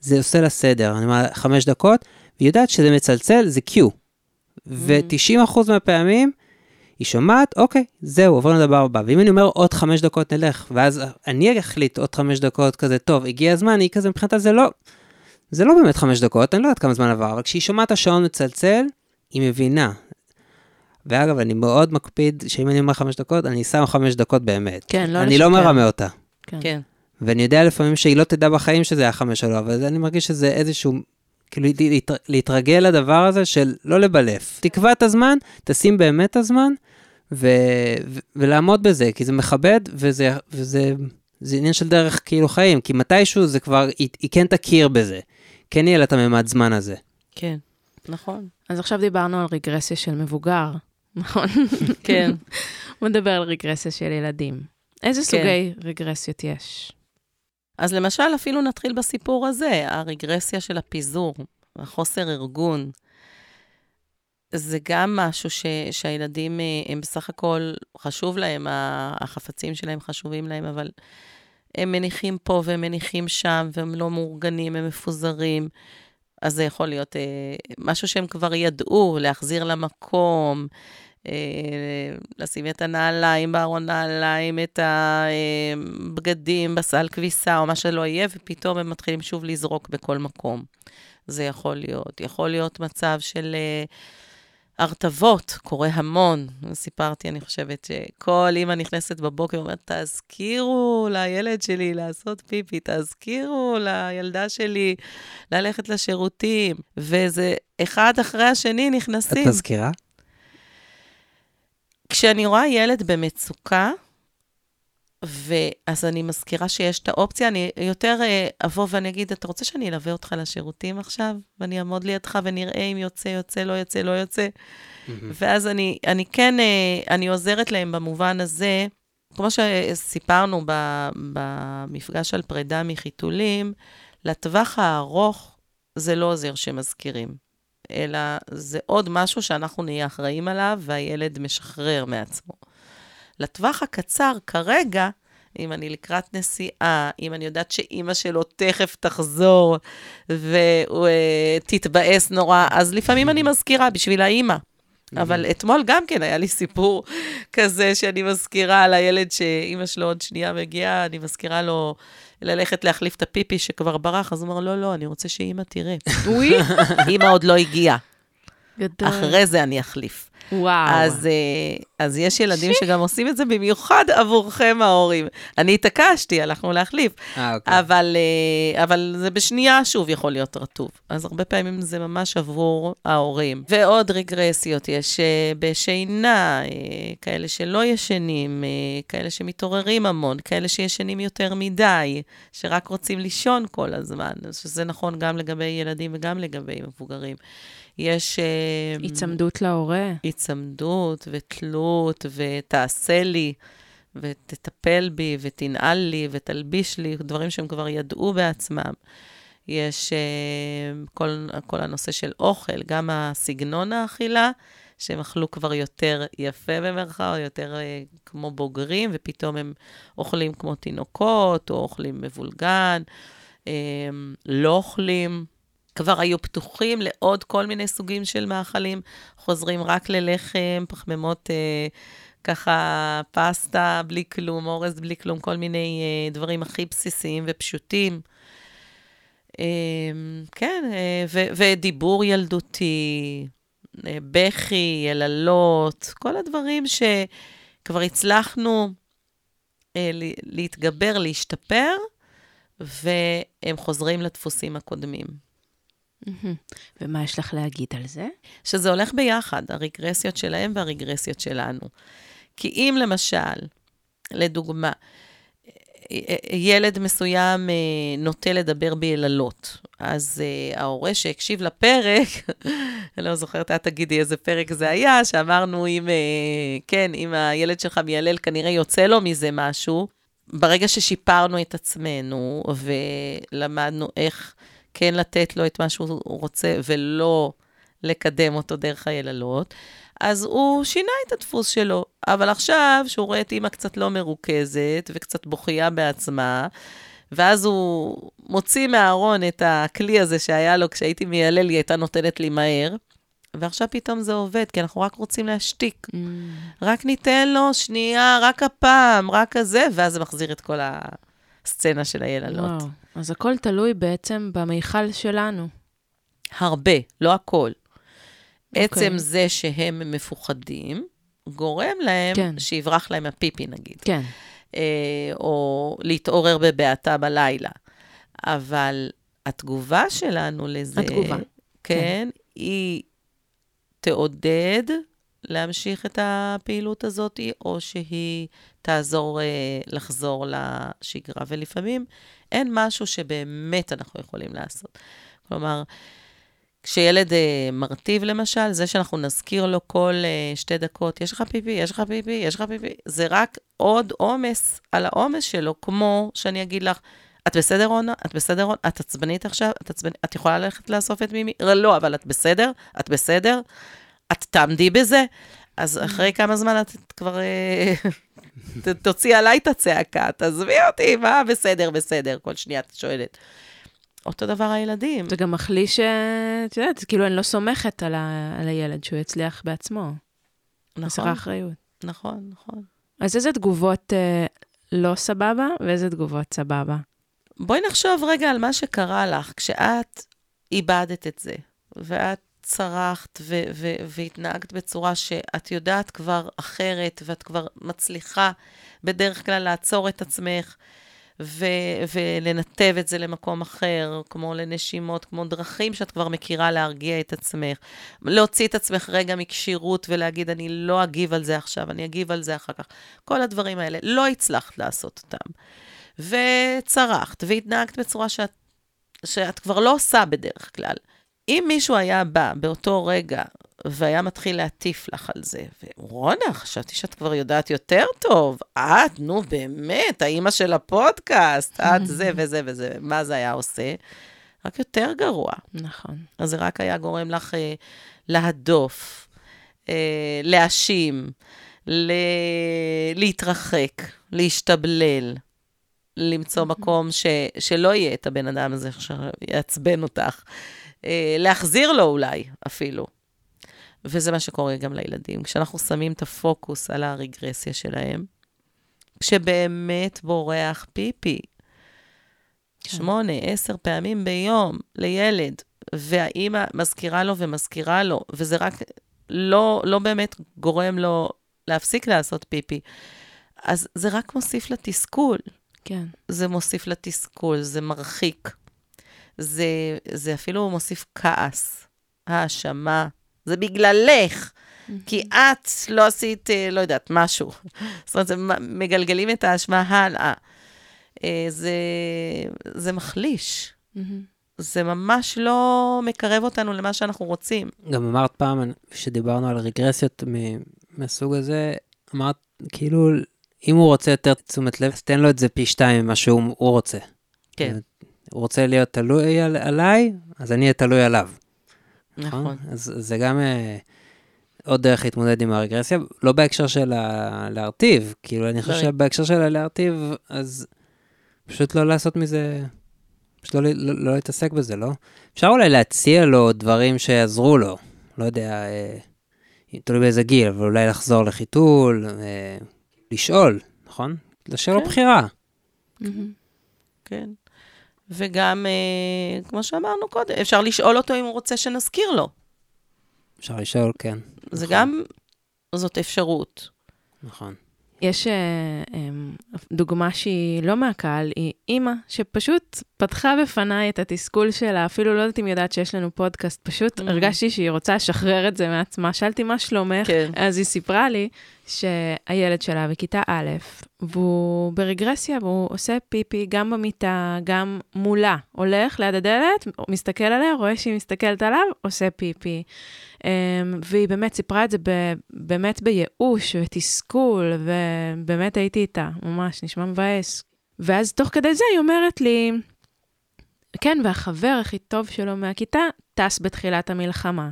זה עושה לה סדר, אני אומר, חמש דקות, והיא יודעת שזה מצלצל, זה קיו. ו-90% מהפעמים, היא שומעת, אוקיי, זהו, עוברים לדבר הבא. ואם אני אומר עוד חמש דקות נלך, ואז אני אחליט עוד חמש דקות כזה, טוב, הגיע הזמן, היא כזה, מבחינתה זה לא, זה לא באמת חמש דקות, אני לא יודעת כמה זמן עבר, אבל כשהיא שומעת השעון מצלצל, היא מבינה. ואגב, אני מאוד מקפיד שאם אני אומר חמש דקות, אני שם חמש דקות באמת. כן, לא אני לא. מרמה אותה. כן. כן. ואני יודע לפעמים שהיא לא תדע בחיים שזה היה חמש או לא, אבל אני מרגיש שזה איזשהו, כאילו להת, להתרגל לדבר הזה של לא לבלף. תקבע את הזמן, תשים באמת את הזמן, ו, ו, ולעמוד בזה, כי זה מכבד, וזה, וזה זה עניין של דרך כאילו חיים, כי מתישהו זה כבר, היא, היא כן תכיר בזה. כן יהיה לה את הממד זמן הזה. כן, נכון. אז עכשיו דיברנו על רגרסיה של מבוגר, נכון? כן. בוא נדבר על רגרסיה של ילדים. איזה כן. סוגי רגרסיות יש? אז למשל, אפילו נתחיל בסיפור הזה, הרגרסיה של הפיזור, החוסר ארגון. זה גם משהו ש, שהילדים, אה, הם בסך הכל, חשוב להם, החפצים שלהם חשובים להם, אבל הם מניחים פה והם מניחים שם, והם לא מאורגנים, הם מפוזרים. אז זה יכול להיות אה, משהו שהם כבר ידעו, להחזיר למקום, לשים את הנעליים בארון נעליים, את הבגדים בסל כביסה, או מה שלא יהיה, ופתאום הם מתחילים שוב לזרוק בכל מקום. זה יכול להיות. יכול להיות מצב של אה, הרטבות, קורה המון. סיפרתי, אני חושבת, שכל אימא נכנסת בבוקר ואומרת, תזכירו לילד שלי לעשות פיפי, תזכירו לילדה שלי ללכת לשירותים. וזה אחד אחרי השני את נכנסים. מזכירה? כשאני רואה ילד במצוקה, ואז אני מזכירה שיש את האופציה, אני יותר אה, אבוא ואני אגיד, אתה רוצה שאני אלווה אותך לשירותים עכשיו? ואני אעמוד לידך ונראה אם יוצא, יוצא, לא יוצא, לא יוצא. ואז אני, אני כן, אה, אני עוזרת להם במובן הזה, כמו שסיפרנו במפגש על פרידה מחיתולים, לטווח הארוך זה לא עוזר שמזכירים, אלא זה עוד משהו שאנחנו נהיה אחראים עליו והילד משחרר מעצמו. לטווח הקצר, כרגע, אם אני לקראת נסיעה, אם אני יודעת שאימא שלו תכף תחזור ותתבאס נורא, אז לפעמים אני מזכירה בשביל האימא. אבל אתמול גם כן היה לי סיפור כזה שאני מזכירה על הילד שאימא שלו עוד שנייה מגיעה, אני מזכירה לו ללכת להחליף את הפיפי שכבר ברח, אז הוא אומר, לא, לא, אני רוצה שאימא תראה. אוי, אימא עוד לא הגיעה, גדול. אחרי זה אני אחליף. וואו. אז, אה, אז יש ילדים שגם עושים את זה במיוחד עבורכם, ההורים. אני התעקשתי, הלכנו להחליף, אה, אוקיי. אבל, אה, אבל זה בשנייה שוב יכול להיות רטוב. אז הרבה פעמים זה ממש עבור ההורים. ועוד רגרסיות יש אה, בשינה, כאלה שלא ישנים, כאלה שמתעוררים המון, כאלה שישנים יותר מדי, שרק רוצים לישון כל הזמן, שזה נכון גם לגבי ילדים וגם לגבי מבוגרים. יש... אה, היצמדות להורה. היצמדות ותלות, ותעשה לי, ותטפל בי, ותנעל לי, ותלביש לי, דברים שהם כבר ידעו בעצמם. יש uh, כל, כל הנושא של אוכל, גם הסגנון האכילה, שהם אכלו כבר יותר יפה במרכאות, יותר uh, כמו בוגרים, ופתאום הם אוכלים כמו תינוקות, או אוכלים מבולגן, um, לא אוכלים. כבר היו פתוחים לעוד כל מיני סוגים של מאכלים, חוזרים רק ללחם, פחמימות אה, ככה, פסטה בלי כלום, אורז בלי כלום, כל מיני אה, דברים הכי בסיסיים ופשוטים. אה, כן, אה, ו- ודיבור ילדותי, אה, בכי, יללות, כל הדברים שכבר הצלחנו אה, להתגבר, להשתפר, והם חוזרים לדפוסים הקודמים. ומה יש לך להגיד על זה? שזה הולך ביחד, הרגרסיות שלהם והרגרסיות שלנו. כי אם למשל, לדוגמה, ילד מסוים אה, נוטה לדבר ביללות, אז uh, ההורה שהקשיב לפרק, אני לא זוכרת, את תגידי איזה פרק זה היה, שאמרנו אם, uh, כן, אם הילד שלך מיילל, כנראה יוצא לו מזה משהו. ברגע ששיפרנו את עצמנו ולמדנו איך כן לתת לו את מה שהוא רוצה ולא לקדם אותו דרך היללות, אז הוא שינה את הדפוס שלו. אבל עכשיו, שהוא רואה את אימא קצת לא מרוכזת וקצת בוכייה בעצמה, ואז הוא מוציא מהארון את הכלי הזה שהיה לו כשהייתי מיילל, היא הייתה נותנת לי מהר, ועכשיו פתאום זה עובד, כי אנחנו רק רוצים להשתיק. רק ניתן לו שנייה, רק הפעם, רק הזה, ואז זה מחזיר את כל הסצנה של היללות. וואו. אז הכל תלוי בעצם במיכל שלנו. הרבה, לא הכל. אוקיי. עצם זה שהם מפוחדים, גורם להם כן. שיברח להם הפיפי, נגיד. כן. אה, או להתעורר בבעתה בלילה. אבל התגובה שלנו לזה, התגובה, כן, היא תעודד להמשיך את הפעילות הזאת, או שהיא תעזור אה, לחזור לשגרה. ולפעמים אין משהו שבאמת אנחנו יכולים לעשות. כלומר, כשילד אה, מרטיב למשל, זה שאנחנו נזכיר לו כל אה, שתי דקות, יש לך פיפי, יש לך פיפי, יש לך פיפי, זה רק עוד עומס על העומס שלו, כמו שאני אגיד לך, את בסדר, רונה? את בסדר, רונה? את עצבנית עכשיו? את עצבנית? את יכולה ללכת לאסוף את מימי? לא, אבל את בסדר? את בסדר? את תעמדי בזה? אז אחרי כמה זמן את כבר... אה, ת- תוציא עליי את הצעקה, תעזבי אותי, מה בסדר, בסדר, כל שנייה את שואלת. אותו דבר הילדים. זה גם מחליש, אה, את יודעת, כאילו אני לא סומכת על, ה, על הילד שהוא יצליח בעצמו. נכון, מסירה אחריות. נכון, נכון. אז איזה תגובות אה, לא סבבה ואיזה תגובות סבבה? בואי נחשוב רגע על מה שקרה לך כשאת איבדת את זה, ואת צרחת ו- ו- והתנהגת בצורה שאת יודעת כבר אחרת, ואת כבר מצליחה בדרך כלל לעצור את עצמך ו- ולנתב את זה למקום אחר, כמו לנשימות, כמו דרכים שאת כבר מכירה להרגיע את עצמך. להוציא את עצמך רגע מכשירות ולהגיד, אני לא אגיב על זה עכשיו, אני אגיב על זה אחר כך. כל הדברים האלה, לא הצלחת לעשות אותם. וצרחת, והתנהגת בצורה שאת, שאת כבר לא עושה בדרך כלל. אם מישהו היה בא באותו רגע והיה מתחיל להטיף לך על זה, ורונה, חשבתי שאת כבר יודעת יותר טוב. את, נו באמת, האימא של הפודקאסט, את זה וזה וזה, מה זה היה עושה? רק יותר גרוע. נכון. אז זה רק היה גורם לך אה, להדוף, אה, להאשים, ל... להתרחק, להשתבלל, למצוא מקום ש... שלא יהיה את הבן אדם הזה שיעצבן אותך, להחזיר לו אולי אפילו. וזה מה שקורה גם לילדים. כשאנחנו שמים את הפוקוס על הרגרסיה שלהם, כשבאמת בורח פיפי, שמונה, עשר פעמים ביום לילד, והאימא מזכירה לו ומזכירה לו, וזה רק לא, לא באמת גורם לו להפסיק לעשות פיפי, אז זה רק מוסיף לתסכול. כן. זה מוסיף לתסכול, זה מרחיק. זה, זה אפילו מוסיף כעס, האשמה. זה בגללך, כי את לא עשית, אה, לא יודעת, משהו. זאת אומרת, זה מגלגלים את האשמה הלאה. אה, זה, זה מחליש. זה ממש לא מקרב אותנו למה שאנחנו רוצים. גם אמרת פעם, כשדיברנו על רגרסיות מהסוג הזה, אמרת, כאילו, אם הוא רוצה יותר תשומת לב, אז תן לו את זה פי שתיים ממה שהוא רוצה. כן. הוא רוצה להיות תלוי על, עליי, אז אני אהיה תלוי עליו. נכון. אז זה גם אה, עוד דרך להתמודד עם הרגרסיה, לא בהקשר של ה- להרטיב, כאילו, אני חושב לא. שבהקשר של הלהרטיב, אז פשוט לא לעשות מזה, פשוט לא, לא, לא להתעסק בזה, לא? אפשר אולי להציע לו דברים שיעזרו לו, לא יודע, אה, תלוי באיזה גיל, אבל אולי לחזור לחיתול, אה, לשאול, נכון? לשאול כן. בחירה. כן. וגם, אה, כמו שאמרנו קודם, אפשר לשאול אותו אם הוא רוצה שנזכיר לו. אפשר לשאול, כן, זה נכון. גם, זאת אפשרות. נכון. יש אה, אה, דוגמה שהיא לא מהקהל, היא אימא שפשוט פתחה בפניי את התסכול שלה, אפילו לא יודעת אם יודעת שיש לנו פודקאסט, פשוט Mhm. הרגשתי שהיא רוצה לשחרר את זה מעצמה. שאלתי מה שלומך, כן. אז היא סיפרה לי שהילד שלה בכיתה א', והוא ברגרסיה, והוא עושה פיפי גם במיטה, גם מולה. הולך ליד הדלת, מסתכל עליה, רואה שהיא מסתכלת עליו, עושה פיפי. Um, והיא באמת סיפרה את זה ב, באמת בייאוש ותסכול, ובאמת הייתי איתה, ממש, נשמע מבאס. ואז תוך כדי זה היא אומרת לי, כן, והחבר הכי טוב שלו מהכיתה טס בתחילת המלחמה.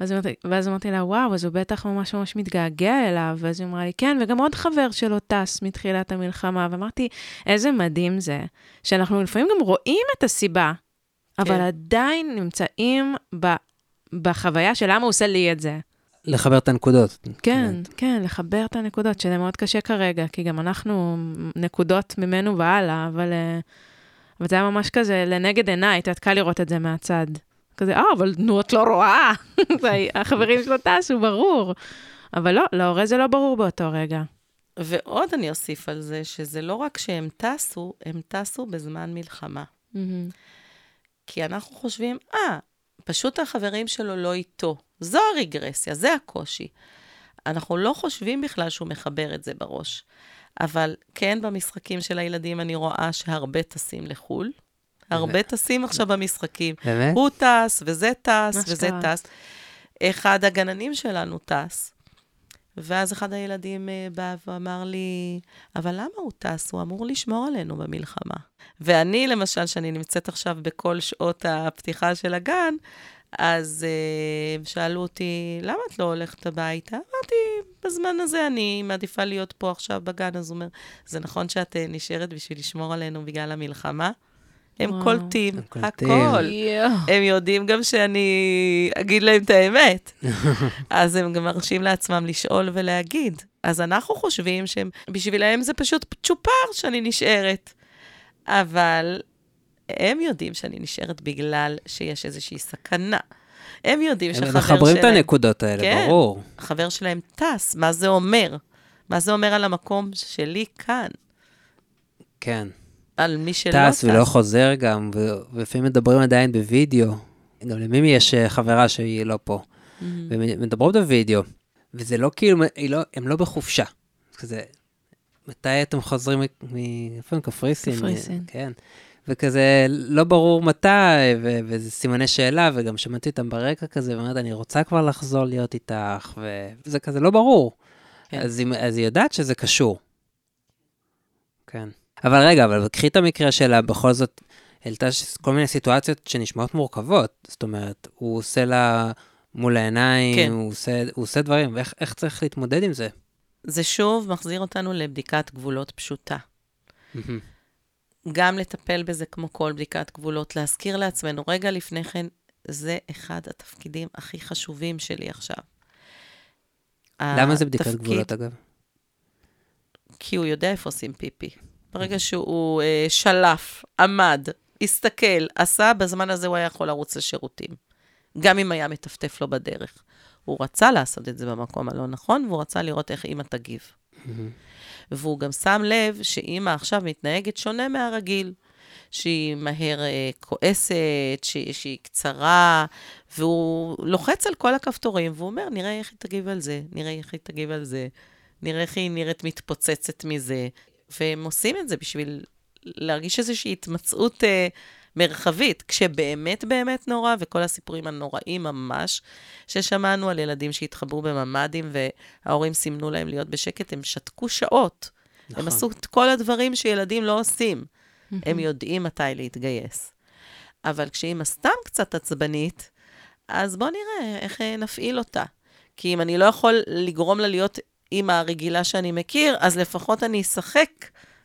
ואז אמרתי, ואז אמרתי לה, וואו, אז הוא בטח ממש ממש מתגעגע אליו. ואז היא אמרה לי, כן, וגם עוד חבר שלו טס מתחילת המלחמה. ואמרתי, איזה מדהים זה, שאנחנו לפעמים גם רואים את הסיבה, אבל כן. עדיין נמצאים ב, בחוויה של למה הוא עושה לי את זה. לחבר את הנקודות. כן, כן, לחבר את הנקודות, שזה מאוד קשה כרגע, כי גם אנחנו נקודות ממנו והלאה, אבל, אה, אבל זה היה ממש כזה לנגד עיניי, את יודעת, קל לראות את זה מהצד. כזה, אה, אבל נו, את לא רואה. החברים שלו טסו, ברור. אבל לא, להורה זה לא ברור באותו רגע. ועוד אני אוסיף על זה, שזה לא רק שהם טסו, הם טסו בזמן מלחמה. כי אנחנו חושבים, אה, פשוט החברים שלו לא איתו. זו הרגרסיה, זה הקושי. אנחנו לא חושבים בכלל שהוא מחבר את זה בראש. אבל כן, במשחקים של הילדים אני רואה שהרבה טסים לחו"ל. הרבה טסים עכשיו במשחקים. באמת? הוא טס, וזה טס, וזה. טס. אחד הגננים שלנו טס, ואז אחד הילדים אה, בא ואמר לי, אבל למה הוא טס? הוא אמור לשמור עלינו במלחמה. ואני, למשל, שאני נמצאת עכשיו בכל שעות הפתיחה של הגן, אז uh, שאלו אותי, למה את לא הולכת הביתה? אמרתי, בזמן הזה אני מעדיפה להיות פה עכשיו בגן. אז הוא אומר, זה נכון שאת uh, נשארת בשביל לשמור עלינו בגלל המלחמה? הם וואו. קולטים, הם קולטים. הכל. הם יודעים גם שאני אגיד להם את האמת. אז הם גם מרשים לעצמם לשאול ולהגיד. אז אנחנו חושבים שבשבילם זה פשוט צ'ופר שאני נשארת. אבל הם יודעים שאני נשארת בגלל שיש איזושהי סכנה. הם יודעים הם שחבר מחברים את שלהם, הנקודות האלה, כן. ברור. חבר שלהם טס, מה זה אומר? מה זה אומר על המקום שלי כאן? כן. על מי שלא טס. טס ולא חוזר גם, ולפעמים מדברים עדיין בווידאו. גם למימי יש אה, חברה שהיא לא פה. Mm-hmm. ומדברות בווידאו, וזה לא כאילו, לא, הם לא בחופשה. כזה, מתי אתם חוזרים מ... מ- איפה הם? קפריסין? קפריסין. כן. וכזה, לא ברור מתי, ו- וזה סימני שאלה, וגם שמעתי אותם ברקע כזה, ואומרת, אני רוצה כבר לחזור להיות איתך, וזה כזה לא ברור. כן. אז, היא, אז היא יודעת שזה קשור. כן. אבל רגע, אבל קחי את המקרה שלה, בכל זאת, העלתה כל מיני סיטואציות שנשמעות מורכבות. זאת אומרת, הוא עושה לה מול העיניים, כן. הוא, עושה, הוא עושה דברים, ואיך איך צריך להתמודד עם זה? זה שוב מחזיר אותנו לבדיקת גבולות פשוטה. מהמם. גם לטפל בזה כמו כל בדיקת גבולות, להזכיר לעצמנו, רגע לפני כן, זה אחד התפקידים הכי חשובים שלי עכשיו. למה זה בדיקת התפקיד- גבולות, אגב? כי הוא יודע איפה עושים פיפי. ברגע שהוא אה, שלף, עמד, הסתכל, עשה, בזמן הזה הוא היה יכול לרוץ לשירותים. גם אם היה מטפטף לו בדרך. הוא רצה לעשות את זה במקום הלא נכון, והוא רצה לראות איך אימא תגיב. מהמם. והוא גם שם לב שאימא עכשיו מתנהגת שונה מהרגיל. שהיא מהר אה, כועסת, שהיא, שהיא קצרה, והוא לוחץ על כל הכפתורים, והוא אומר, נראה איך היא תגיב על זה, נראה איך היא תגיב על זה, נראה איך היא נראית מתפוצצת מזה. והם עושים את זה בשביל להרגיש איזושהי התמצאות אה, מרחבית, כשבאמת באמת נורא, וכל הסיפורים הנוראים ממש, ששמענו על ילדים שהתחברו בממ"דים וההורים סימנו להם להיות בשקט, הם שתקו שעות. הם נכון. עשו את כל הדברים שילדים לא עושים. הם יודעים מתי להתגייס. אבל כשאימא סתם קצת עצבנית, אז בואו נראה איך אה, נפעיל אותה. כי אם אני לא יכול לגרום לה להיות אימא הרגילה שאני מכיר, אז לפחות אני אשחק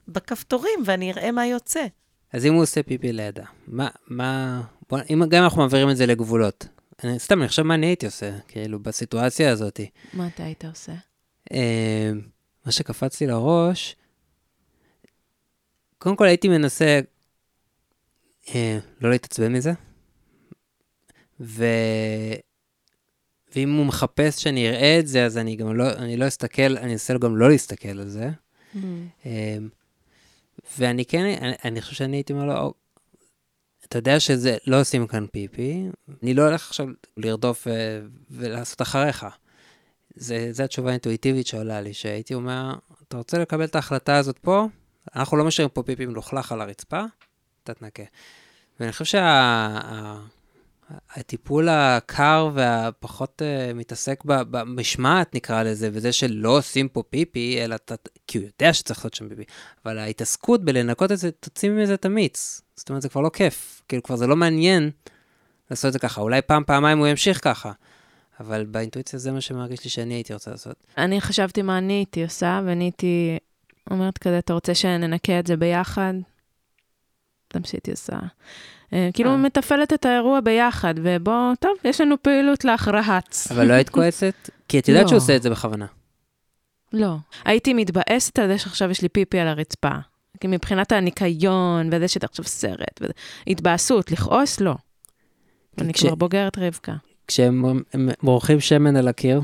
בכפתורים ואני אראה מה יוצא. אז אם הוא עושה פיפי לידה, מה, מה, בוא, אם גם אנחנו מעבירים את זה לגבולות, אני, סתם, אני חושב מה אני הייתי עושה, כאילו, בסיטואציה הזאת. מה אתה היית עושה? אה, מה שקפץ לי לראש, קודם כל הייתי מנסה אה, לא להתעצבן מזה, ו... ואם הוא מחפש שאני אראה את זה, אז אני גם לא, אני לא אסתכל, אני אנסה גם לא להסתכל על זה. אה, ואני כן, אני, אני חושב שאני הייתי אומר לו, אתה יודע שזה, לא עושים כאן פיפי, אני לא הולך עכשיו לרדוף אה, ולעשות אחריך. זה, זה התשובה האינטואיטיבית שעולה לי, שהייתי אומר, אתה רוצה לקבל את ההחלטה הזאת פה? אנחנו לא משאירים פה פיפי מלוכלך על הרצפה, אתה תנקה. ואני חושב שהטיפול הקר והפחות uh, מתעסק במשמעת, נקרא לזה, וזה שלא עושים פה פיפי, אלא אתה, כי הוא יודע שצריך לעשות שם פיפי, אבל ההתעסקות בלנקות את זה, תוציא מזה את המיץ. זאת אומרת, זה כבר לא כיף. כאילו, כבר זה לא מעניין לעשות את זה ככה. אולי פעם, פעמיים הוא ימשיך ככה. אבל באינטואיציה זה מה שמרגיש לי שאני הייתי רוצה לעשות. אני חשבתי מה אני הייתי עושה, ואני הייתי אומרת כזה, אתה רוצה שננקה את זה ביחד? זה מה שהייתי עושה. אה, כאילו אה. מתפעלת את האירוע ביחד, ובוא, טוב, יש לנו פעילות להכרעץ. אבל לא היית כועסת? כי את יודעת לא. שהוא עושה את זה בכוונה. לא. הייתי מתבאסת על זה שעכשיו יש לי פיפי על הרצפה. כי מבחינת הניקיון, וזה שאתה עכשיו סרט, וזה- התבאסות, לכעוס, לא. אני כש- כבר בוגרת רבקה. כשהם הם מורחים שמן על הקיר,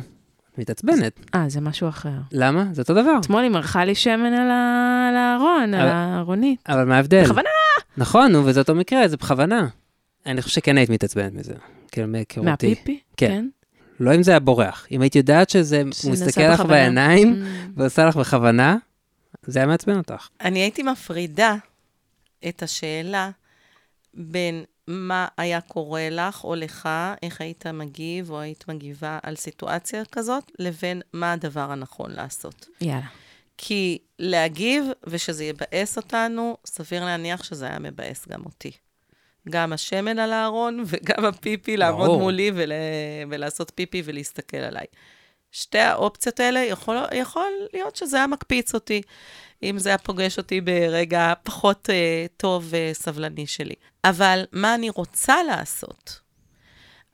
מתעצבנת. אה, זה משהו אחר. למה? זה אותו דבר. אתמול היא מרחה לי שמן על הארון, על הארונית. אבל מה ההבדל? בכוונה. נכון, נו, וזה אותו מקרה, זה בכוונה. אני חושב שכן היית מתעצבנת מזה. כאילו, מהיכרותי. מהפיפי? כן. לא אם זה היה בורח. אם היית יודעת שזה, הוא מסתכל לך. בעיניים Mm. ועושה לך בכוונה, זה היה מעצבן אותך. אני הייתי מפרידה את השאלה בין מה היה קורה לך או לך, איך היית מגיב או היית מגיבה על סיטואציה כזאת, לבין מה הדבר הנכון לעשות. יאללה. כי להגיב ושזה יבאס אותנו, סביר להניח שזה היה מבאס גם אותי. גם השמן על הארון וגם הפיפי לעמוד ברור. מולי ול... ולעשות פיפי ולהסתכל עליי. שתי האופציות האלה, יכול, יכול להיות שזה היה מקפיץ אותי, אם זה היה פוגש אותי ברגע פחות uh, טוב וסבלני שלי. אבל מה אני רוצה לעשות?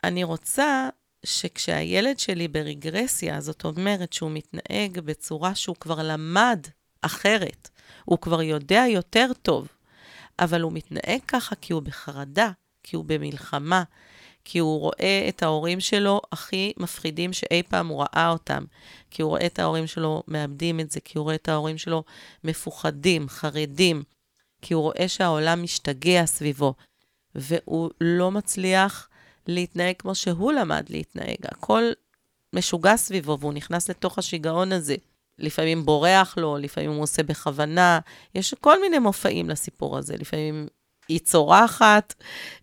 אני רוצה שכשהילד שלי ברגרסיה, זאת אומרת שהוא מתנהג בצורה שהוא כבר למד אחרת, הוא כבר יודע יותר טוב, אבל הוא מתנהג ככה כי הוא בחרדה, כי הוא במלחמה, כי הוא רואה את ההורים שלו הכי מפחידים שאי פעם הוא ראה אותם, כי הוא רואה את ההורים שלו מאבדים את זה, כי הוא רואה את ההורים שלו מפוחדים, חרדים, כי הוא רואה שהעולם משתגע סביבו, והוא לא מצליח להתנהג כמו שהוא למד להתנהג. הכל משוגע סביבו, והוא נכנס לתוך השיגעון הזה. לפעמים בורח לו, לפעמים הוא עושה בכוונה. יש כל מיני מופעים לסיפור הזה. לפעמים היא צורחת,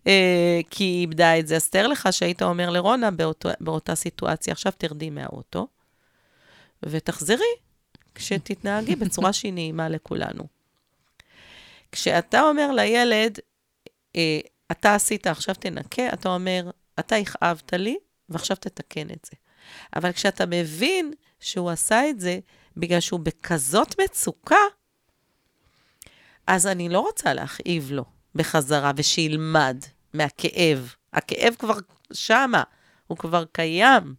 אה, כי היא איבדה את זה. אז תאר לך שהיית אומר לרונה באותו, באותה סיטואציה, עכשיו תרדי מהאוטו, ותחזרי כשתתנהגי בצורה שהיא נעימה לכולנו. כשאתה אומר לילד, אה, אתה עשית, עכשיו תנקה, אתה אומר, אתה הכאבת לי, ועכשיו תתקן את זה. אבל כשאתה מבין שהוא עשה את זה בגלל שהוא בכזאת מצוקה, אז אני לא רוצה להכאיב לו בחזרה ושילמד מהכאב. הכאב כבר שמה, הוא כבר קיים.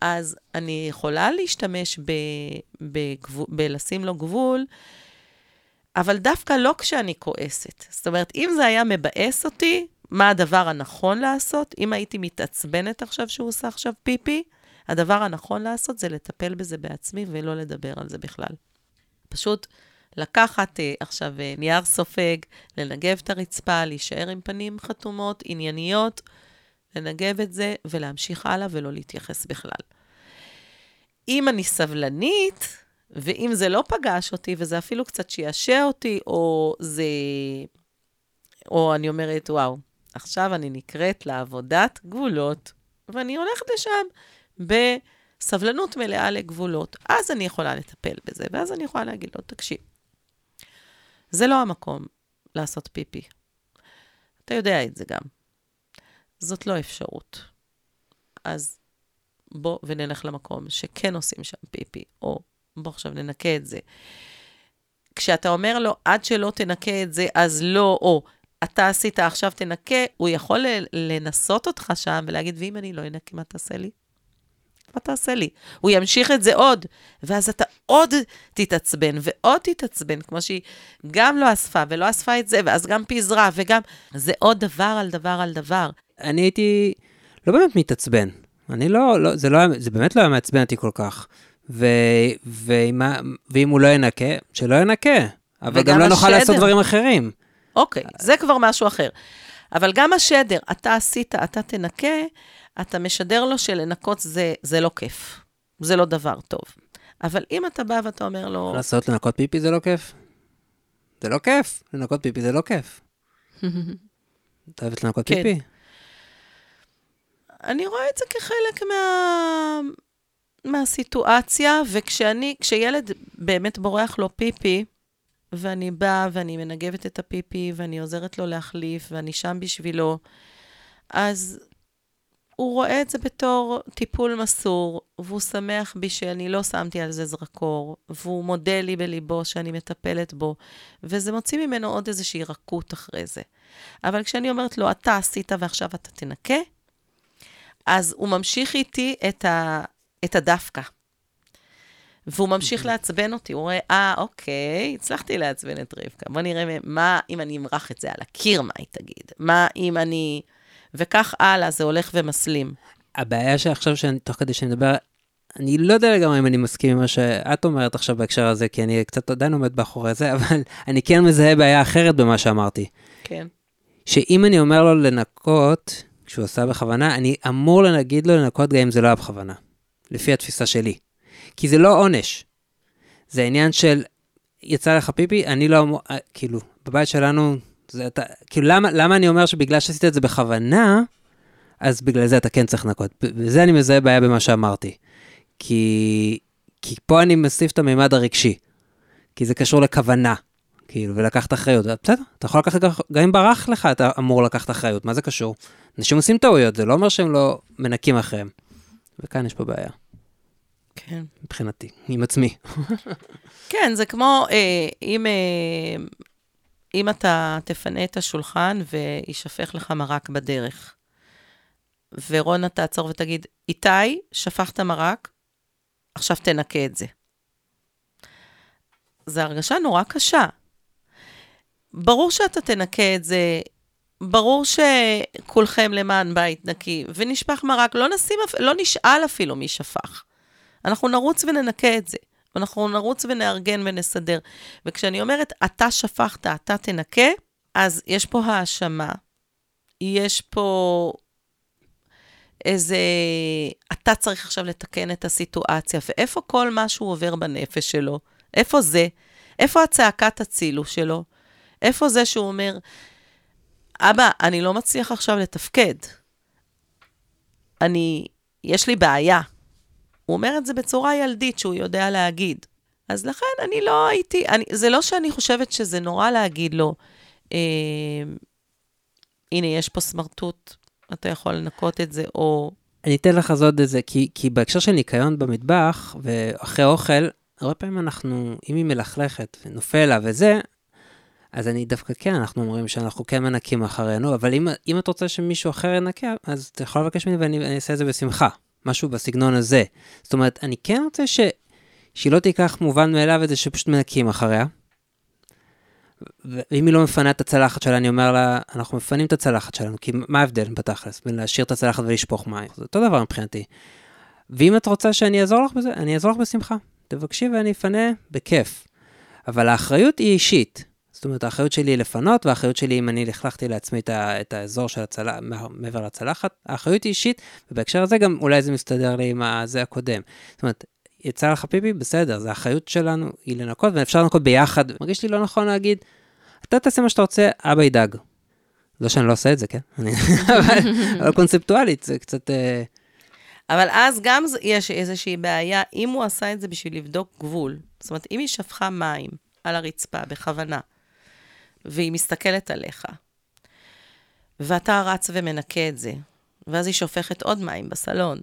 אז אני יכולה להשתמש ב, בגבול, בלשים לו גבול, אבל דווקא לא כשאני כועסת. זאת אומרת, אם זה היה מבאס אותי, מה הדבר הנכון לעשות? אם הייתי מתעצבנת עכשיו שהוא עושה עכשיו פיפי, הדבר הנכון לעשות זה לטפל בזה בעצמי ולא לדבר על זה בכלל. פשוט לקחת אה, עכשיו אה, נייר סופג, לנגב את הרצפה, להישאר עם פנים חתומות, ענייניות, לנגב את זה ולהמשיך הלאה ולא להתייחס בכלל. אם אני סבלנית, ואם זה לא פגש אותי, וזה אפילו קצת שיעשע אותי, או זה... או אני אומרת, וואו, עכשיו אני נקראת לעבודת גבולות, ואני הולכת לשם בסבלנות מלאה לגבולות. אז אני יכולה לטפל בזה, ואז אני יכולה להגיד לו, תקשיב, זה לא המקום לעשות פיפי. אתה יודע את זה גם. זאת לא אפשרות. אז בוא ונלך למקום שכן עושים שם פיפי, או בוא עכשיו ננקה את זה. כשאתה אומר לו, עד שלא תנקה את זה, אז לא, או אתה עשית, עכשיו תנקה, הוא יכול לנסות אותך שם ולהגיד, ואם אני לא אנקה, מה תעשה לי? מה תעשה לי? הוא ימשיך את זה עוד, ואז אתה עוד תתעצבן ועוד תתעצבן, כמו שהיא גם לא אספה ולא אספה את זה, ואז גם פיזרה, וגם... זה עוד דבר על דבר על דבר. אני הייתי לא באמת מתעצבן. אני לא, לא, זה, לא, זה באמת לא היה מעצבן אותי כל כך. ו, ואם, ואם הוא לא ינקה, שלא ינקה. אבל גם לא השדר. נוכל לעשות דברים אחרים. אוקיי, זה כבר משהו אחר. אבל גם השדר, אתה עשית, אתה תנקה, אתה משדר לו שלנקות זה, זה לא כיף. זה לא דבר טוב. אבל אם אתה בא ואתה אומר לו... לעשות לנקות פיפי זה לא כיף? זה לא כיף, לנקות פיפי זה לא כיף. את אוהבת לנקות כן. פיפי? אני רואה את זה כחלק מה... מהסיטואציה, וכשאני, כשילד באמת בורח לו פיפי, ואני באה ואני מנגבת את הפיפי, ואני עוזרת לו להחליף, ואני שם בשבילו, אז הוא רואה את זה בתור טיפול מסור, והוא שמח בי שאני לא שמתי על זה זרקור, והוא מודה לי בליבו שאני מטפלת בו, וזה מוציא ממנו עוד איזושהי רכות אחרי זה. אבל כשאני אומרת לו, אתה עשית ועכשיו אתה תנקה, אז הוא ממשיך איתי את, ה, את הדווקא. והוא ממשיך לעצבן אותי, הוא רואה, אה, אוקיי, הצלחתי לעצבן את רבקה. בוא נראה מה אם אני אמרח את זה על הקיר, מה היא תגיד? מה אם אני... וכך הלאה, זה הולך ומסלים. הבעיה שעכשיו, שאני, תוך כדי שאני מדבר, אני לא יודע לגמרי אם אני מסכים עם מה שאת אומרת עכשיו בהקשר הזה, כי אני קצת עדיין עומד מאחורי זה, אבל אני כן מזהה בעיה אחרת במה שאמרתי. כן. שאם אני אומר לו לנקות, כשהוא עושה בכוונה, אני אמור להגיד לו לנקות גם אם זה לא היה בכוונה, לפי התפיסה שלי. כי זה לא עונש. זה עניין של, יצא לך פיפי, אני לא אמור, אה, כאילו, בבית שלנו, זה אתה, כאילו, למה, למה אני אומר שבגלל שעשית את זה בכוונה, אז בגלל זה אתה כן צריך לנקות. וזה אני מזהה בעיה במה שאמרתי. כי, כי פה אני מוסיף את המימד הרגשי. כי זה קשור לכוונה. כאילו, ולקחת אחריות. בסדר, אתה יכול לקחת, גם אם ברח לך, אתה אמור לקחת אחריות, מה זה קשור? אנשים עושים טעויות, זה לא אומר שהם לא מנקים אחריהם. וכאן יש פה בעיה. כן. מבחינתי, עם עצמי. כן, זה כמו אה, אם, אה, אם אתה תפנה את השולחן וישפך לך מרק בדרך, ורונה תעצור ותגיד, איתי, שפכת מרק, עכשיו תנקה את זה. זו הרגשה נורא קשה. ברור שאתה תנקה את זה, ברור שכולכם למען בית נקי, ונשפך מרק, לא, נשים, לא נשאל אפילו מי שפך. אנחנו נרוץ וננקה את זה. אנחנו נרוץ ונארגן ונסדר. וכשאני אומרת, אתה שפכת, אתה תנקה, אז יש פה האשמה. יש פה איזה... אתה צריך עכשיו לתקן את הסיטואציה, ואיפה כל מה שהוא עובר בנפש שלו? איפה זה? איפה הצעקת הצילו שלו? איפה זה שהוא אומר, אבא, אני לא מצליח עכשיו לתפקד. אני, יש לי בעיה. הוא אומר את זה בצורה ילדית, שהוא יודע להגיד. אז לכן אני לא הייתי, אני, זה לא שאני חושבת שזה נורא להגיד לו, אה, הנה, יש פה סמרטוט, אתה יכול לנקות את זה, או אני אתן לך אז עוד איזה, כי, כי בהקשר של ניקיון במטבח, ואחרי אוכל, הרבה פעמים אנחנו, אם היא מלכלכת ונופל לה וזה, אז אני דווקא כן, אנחנו אומרים שאנחנו כן מנקים אחרינו, אבל אם, אם את רוצה שמישהו אחר ינקה, אז אתה יכול לבקש ממני ואני אעשה את זה בשמחה. משהו בסגנון הזה. זאת אומרת, אני כן רוצה ש, שהיא לא תיקח מובן מאליו את זה שפשוט מנקים אחריה. ואם היא לא מפנה את הצלחת שלה, אני אומר לה, אנחנו מפנים את הצלחת שלנו, כי מה ההבדל בתכלס בין להשאיר את הצלחת ולשפוך מים? זה אותו דבר מבחינתי. ואם את רוצה שאני אעזור לך בזה, אני אעזור לך בשמחה. תבקשי ואני אפנה בכיף. אבל האחריות היא אישית. זאת אומרת, האחריות שלי היא לפנות, והאחריות שלי, אם אני לכלכתי לעצמי את, ה, את האזור של הצלחת, מעבר לצלחת, האחריות היא אישית, ובהקשר הזה גם אולי זה מסתדר לי עם זה הקודם. זאת אומרת, יצא לך פיפי, בסדר, זה האחריות שלנו היא לנקות, ואפשר לנקות ביחד. מרגיש לי לא נכון להגיד, אתה תעשה מה שאתה רוצה, אבא ידאג. לא שאני לא עושה את זה, כן? אבל, אבל קונספטואלית, זה קצת... אה, אבל אז גם יש איזושהי בעיה, אם הוא עשה את זה בשביל לבדוק גבול, זאת אומרת, אם היא שפכה מים על הרצפה בכוונה, והיא מסתכלת עליך, ואתה רץ ומנקה את זה, ואז היא שופכת עוד מים בסלון,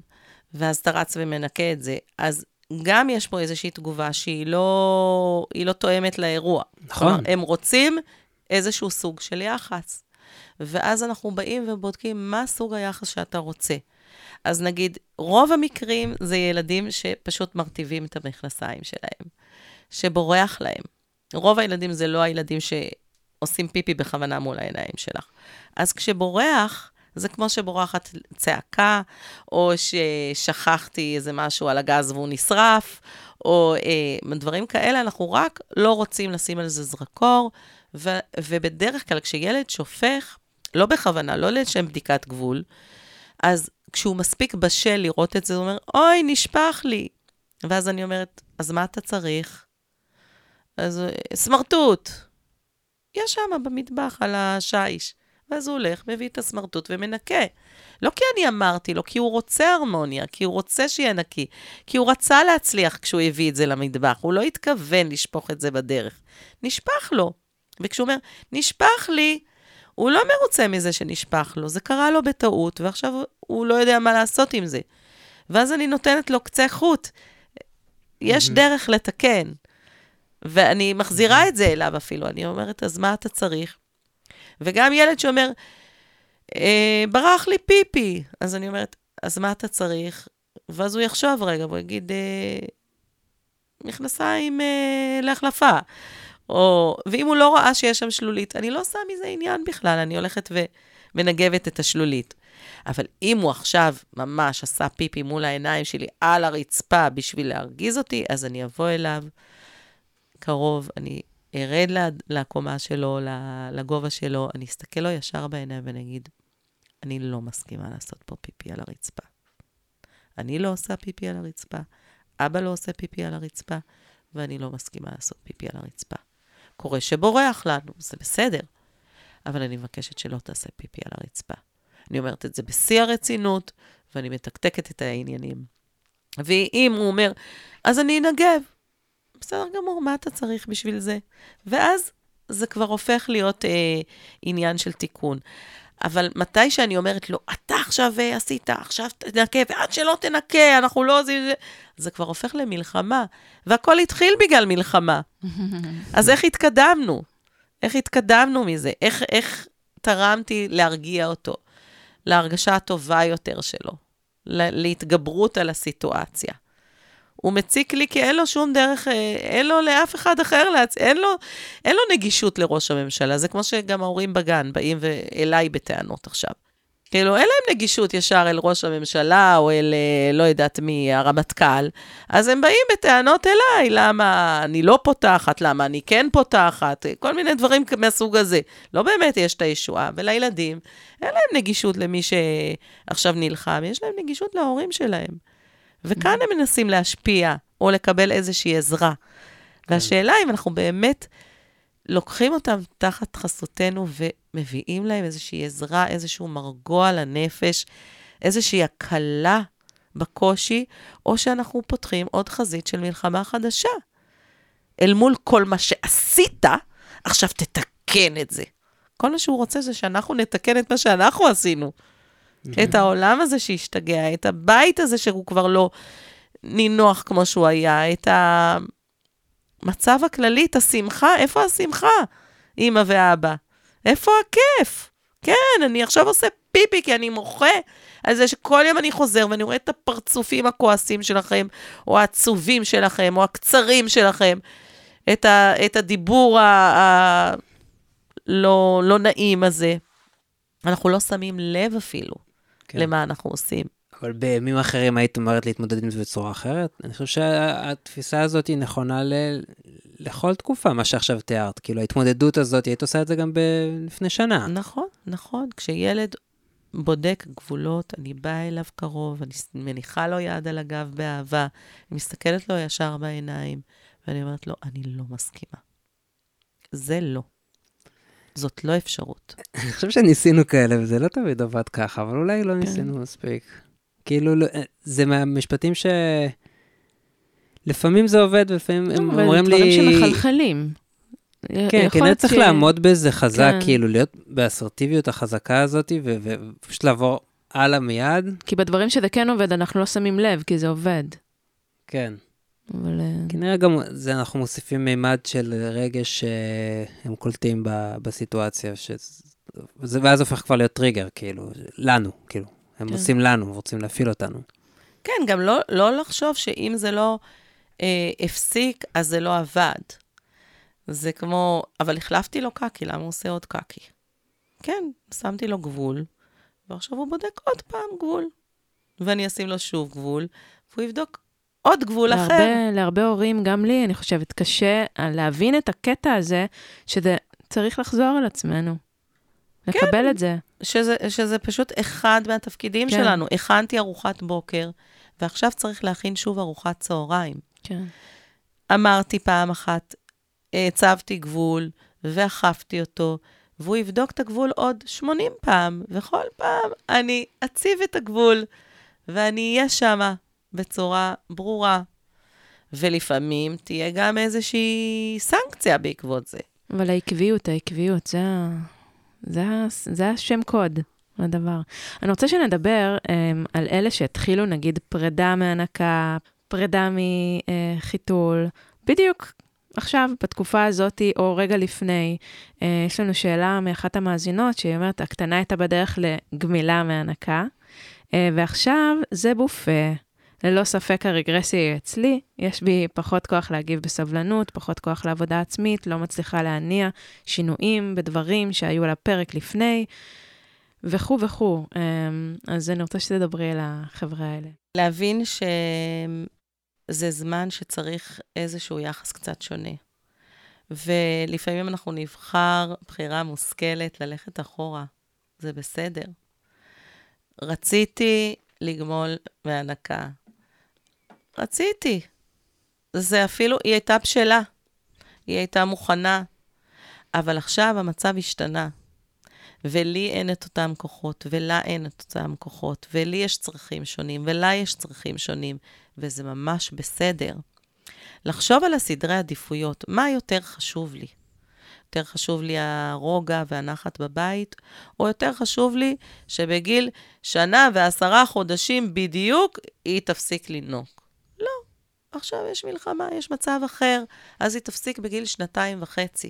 ואז אתה רץ ומנקה את זה, אז גם יש פה איזושהי תגובה שהיא לא, לא תואמת לאירוע. נכון. כלומר, הם רוצים איזשהו סוג של יחס. ואז אנחנו באים ובודקים מה סוג היחס שאתה רוצה. אז נגיד, רוב המקרים זה ילדים שפשוט מרטיבים את המכנסיים שלהם, שבורח להם. רוב הילדים זה לא הילדים שעושים פיפי בכוונה מול העיניים שלך. אז כשבורח, זה כמו שבורחת צעקה, או ששכחתי איזה משהו על הגז והוא נשרף, או אה, דברים כאלה, אנחנו רק לא רוצים לשים על זה זרקור, ו, ובדרך כלל כשילד שופך, לא בכוונה, לא לשם בדיקת גבול, אז כשהוא מספיק בשל לראות את זה, הוא אומר, אוי, נשפך לי. ואז אני אומרת, אז מה אתה צריך? אז סמרטוט. יש שם במטבח על השיש. ואז הוא הולך, מביא את הסמרטוט ומנקה. לא כי אני אמרתי לו, כי הוא רוצה הרמוניה, כי הוא רוצה שיהיה נקי, כי הוא רצה להצליח כשהוא הביא את זה למטבח, הוא לא התכוון לשפוך את זה בדרך. נשפך לו. וכשהוא אומר, נשפך לי, הוא לא מרוצה מזה שנשפך לו, זה קרה לו בטעות, ועכשיו הוא לא יודע מה לעשות עם זה. ואז אני נותנת לו קצה חוט. יש דרך לתקן. ואני מחזירה את זה אליו אפילו, אני אומרת, אז מה אתה צריך? וגם ילד שאומר, אה, ברח לי פיפי, אז אני אומרת, אז מה אתה צריך? ואז הוא יחשוב רגע, והוא יגיד, אה, מכנסיים אה, להחלפה. או, ואם הוא לא ראה שיש שם שלולית, אני לא עושה מזה עניין בכלל, אני הולכת ומנגבת את השלולית. אבל אם הוא עכשיו ממש עשה פיפי מול העיניים שלי על הרצפה בשביל להרגיז אותי, אז אני אבוא אליו קרוב, אני ארד לקומה שלו, לגובה שלו, אני אסתכל לו ישר בעיניים ואני אגיד, אני לא מסכימה לעשות פה פיפי על הרצפה. אני לא עושה פיפי על הרצפה, אבא לא עושה פיפי על הרצפה, ואני לא מסכימה לעשות פיפי על הרצפה. קורה שבורח לנו, זה בסדר, אבל אני מבקשת שלא תעשה פיפי על הרצפה. אני אומרת את זה בשיא הרצינות, ואני מתקתקת את העניינים. ואם הוא אומר, אז אני אנגב, בסדר גמור, מה אתה צריך בשביל זה? ואז זה כבר הופך להיות אה, עניין של תיקון. אבל מתי שאני אומרת לו, אתה עכשיו אה, עשית, עכשיו תנקה, ועד שלא תנקה, אנחנו לא עושים זה כבר הופך למלחמה. והכל התחיל בגלל מלחמה. אז איך התקדמנו? איך התקדמנו מזה? איך, איך תרמתי להרגיע אותו, להרגשה הטובה יותר שלו, להתגברות על הסיטואציה? הוא מציק לי כי אין לו שום דרך, אה, אין לו לאף אחד אחר, להצ... אין, לו, אין לו נגישות לראש הממשלה. זה כמו שגם ההורים בגן באים אליי בטענות עכשיו. כאילו, אין להם נגישות ישר אל ראש הממשלה או אל, אה, לא יודעת מי, הרמטכ"ל, אז הם באים בטענות אליי, למה אני לא פותחת, למה אני כן פותחת, כל מיני דברים מהסוג הזה. לא באמת יש את הישועה, ולילדים, אין להם נגישות למי שעכשיו נלחם, יש להם נגישות להורים שלהם. וכאן הם מנסים להשפיע או לקבל איזושהי עזרה. והשאלה אם אנחנו באמת לוקחים אותם תחת חסותנו ומביאים להם איזושהי עזרה, איזשהו מרגוע לנפש, איזושהי הקלה בקושי, או שאנחנו פותחים עוד חזית של מלחמה חדשה. אל מול כל מה שעשית, עכשיו תתקן את זה. כל מה שהוא רוצה זה שאנחנו נתקן את מה שאנחנו עשינו. את העולם הזה שהשתגע, את הבית הזה שהוא כבר לא נינוח כמו שהוא היה, את המצב הכללי, את השמחה, איפה השמחה, אימא ואבא? איפה הכיף? כן, אני עכשיו עושה פיפי כי אני מוחה על זה שכל יום אני חוזר ואני רואה את הפרצופים הכועסים שלכם, או העצובים שלכם, או הקצרים שלכם, את, ה, את הדיבור הלא לא נעים הזה. אנחנו לא שמים לב אפילו כן. למה אנחנו עושים. אבל בימים אחרים היית אומרת להתמודד עם זה בצורה אחרת? אני חושב שהתפיסה הזאת היא נכונה ל... לכל תקופה, מה שעכשיו תיארת. כאילו, ההתמודדות הזאת, היית עושה את זה גם ב... לפני שנה. נכון, נכון. כשילד בודק גבולות, אני באה אליו קרוב, אני מניחה לו יד על הגב באהבה, אני מסתכלת לו ישר בעיניים, ואני אומרת לו, אני לא מסכימה. זה לא. זאת לא אפשרות. אני חושב שניסינו כאלה, וזה לא תמיד עבד ככה, אבל אולי לא כן. ניסינו מספיק. כאילו, לא, זה מהמשפטים ש... לפעמים זה עובד, ולפעמים הם אומרים לי... דברים שמחלחלים. כן, כן, צריך לעמוד בזה חזק, כן. כאילו, להיות באסרטיביות החזקה הזאת, ופשוט לעבור הלאה מיד. כי בדברים שזה כן עובד, אנחנו לא שמים לב, כי זה עובד. כן. אבל... אה, כנראה גם זה אנחנו מוסיפים מימד של רגש שהם קולטים בסיטואציה, ש... ואז הופך כבר להיות טריגר, כאילו, לנו, כאילו. הם כן. עושים לנו, רוצים להפעיל אותנו. כן, גם לא, לא לחשוב שאם זה לא אה, הפסיק, אז זה לא עבד. זה כמו, אבל החלפתי לו קקי, למה הוא עושה עוד קקי? כן, שמתי לו גבול, ועכשיו הוא בודק עוד פעם גבול. ואני אשים לו שוב גבול, והוא יבדוק עוד גבול להרבה, אחר. להרבה הורים, גם לי, אני חושבת, קשה להבין את הקטע הזה, שזה צריך לחזור על עצמנו. כן, לקבל את זה. שזה, שזה פשוט אחד מהתפקידים כן. שלנו. הכנתי ארוחת בוקר, ועכשיו צריך להכין שוב ארוחת צהריים. כן. אמרתי פעם אחת, הצבתי גבול ואכפתי אותו, והוא יבדוק את הגבול עוד 80 פעם, וכל פעם אני אציב את הגבול, ואני אהיה שמה בצורה ברורה. ולפעמים תהיה גם איזושהי סנקציה בעקבות זה. אבל העקביות, העקביות, זה, זה, זה השם קוד לדבר. אני רוצה שנדבר um, על אלה שהתחילו, נגיד, פרידה מהנקה, פרידה מחיתול, בדיוק עכשיו, בתקופה הזאת, או רגע לפני, אה, יש לנו שאלה מאחת המאזינות, שהיא אומרת, הקטנה הייתה בדרך לגמילה מהנקה, אה, ועכשיו זה בופה. ללא ספק הרגרסיה היא אצלי, יש בי פחות כוח להגיב בסבלנות, פחות כוח לעבודה עצמית, לא מצליחה להניע שינויים בדברים שהיו על הפרק לפני, וכו' וכו'. אה, אז אני רוצה שתדברי על החבר'ה האלה. להבין ש... זה זמן שצריך איזשהו יחס קצת שונה. ולפעמים אנחנו נבחר בחירה מושכלת ללכת אחורה. זה בסדר. רציתי לגמול מהנקה. רציתי. זה אפילו, היא הייתה בשלה. היא הייתה מוכנה. אבל עכשיו המצב השתנה. ולי אין את אותם כוחות, ולה אין את אותם כוחות, ולי יש צרכים שונים, ולה יש צרכים שונים, וזה ממש בסדר. לחשוב על הסדרי עדיפויות, מה יותר חשוב לי? יותר חשוב לי הרוגע והנחת בבית, או יותר חשוב לי שבגיל שנה ועשרה חודשים בדיוק היא תפסיק לנוק? עכשיו יש מלחמה, יש מצב אחר, אז היא תפסיק בגיל שנתיים וחצי.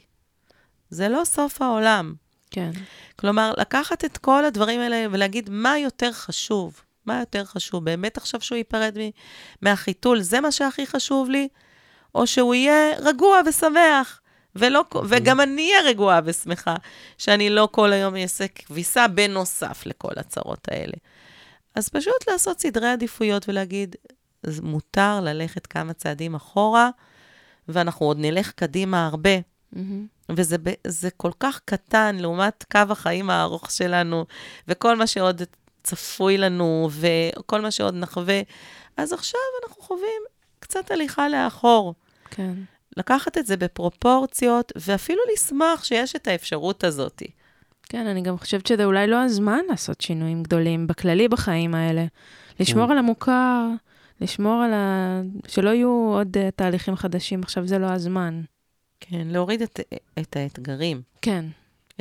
זה לא סוף העולם. כן. כלומר, לקחת את כל הדברים האלה ולהגיד מה יותר חשוב. מה יותר חשוב? באמת עכשיו שהוא ייפרד מהחיתול, זה מה שהכי חשוב לי? או שהוא יהיה רגוע ושמח? ולא, אוקיי. וגם אני אהיה רגועה ושמחה, שאני לא כל היום אעשה כביסה בנוסף לכל הצרות האלה. אז פשוט לעשות סדרי עדיפויות ולהגיד, מותר ללכת כמה צעדים אחורה, ואנחנו עוד נלך קדימה הרבה. Mm-hmm. וזה כל כך קטן לעומת קו החיים הארוך שלנו, וכל מה שעוד צפוי לנו, וכל מה שעוד נחווה. אז עכשיו אנחנו חווים קצת הליכה לאחור. כן. לקחת את זה בפרופורציות, ואפילו לשמוח שיש את האפשרות הזאת. כן, אני גם חושבת שזה אולי לא הזמן לעשות שינויים גדולים בכללי בחיים האלה. לשמור כן. על המוכר, לשמור על ה... שלא יהיו עוד uh, תהליכים חדשים, עכשיו זה לא הזמן. כן, להוריד את, את האתגרים. כן.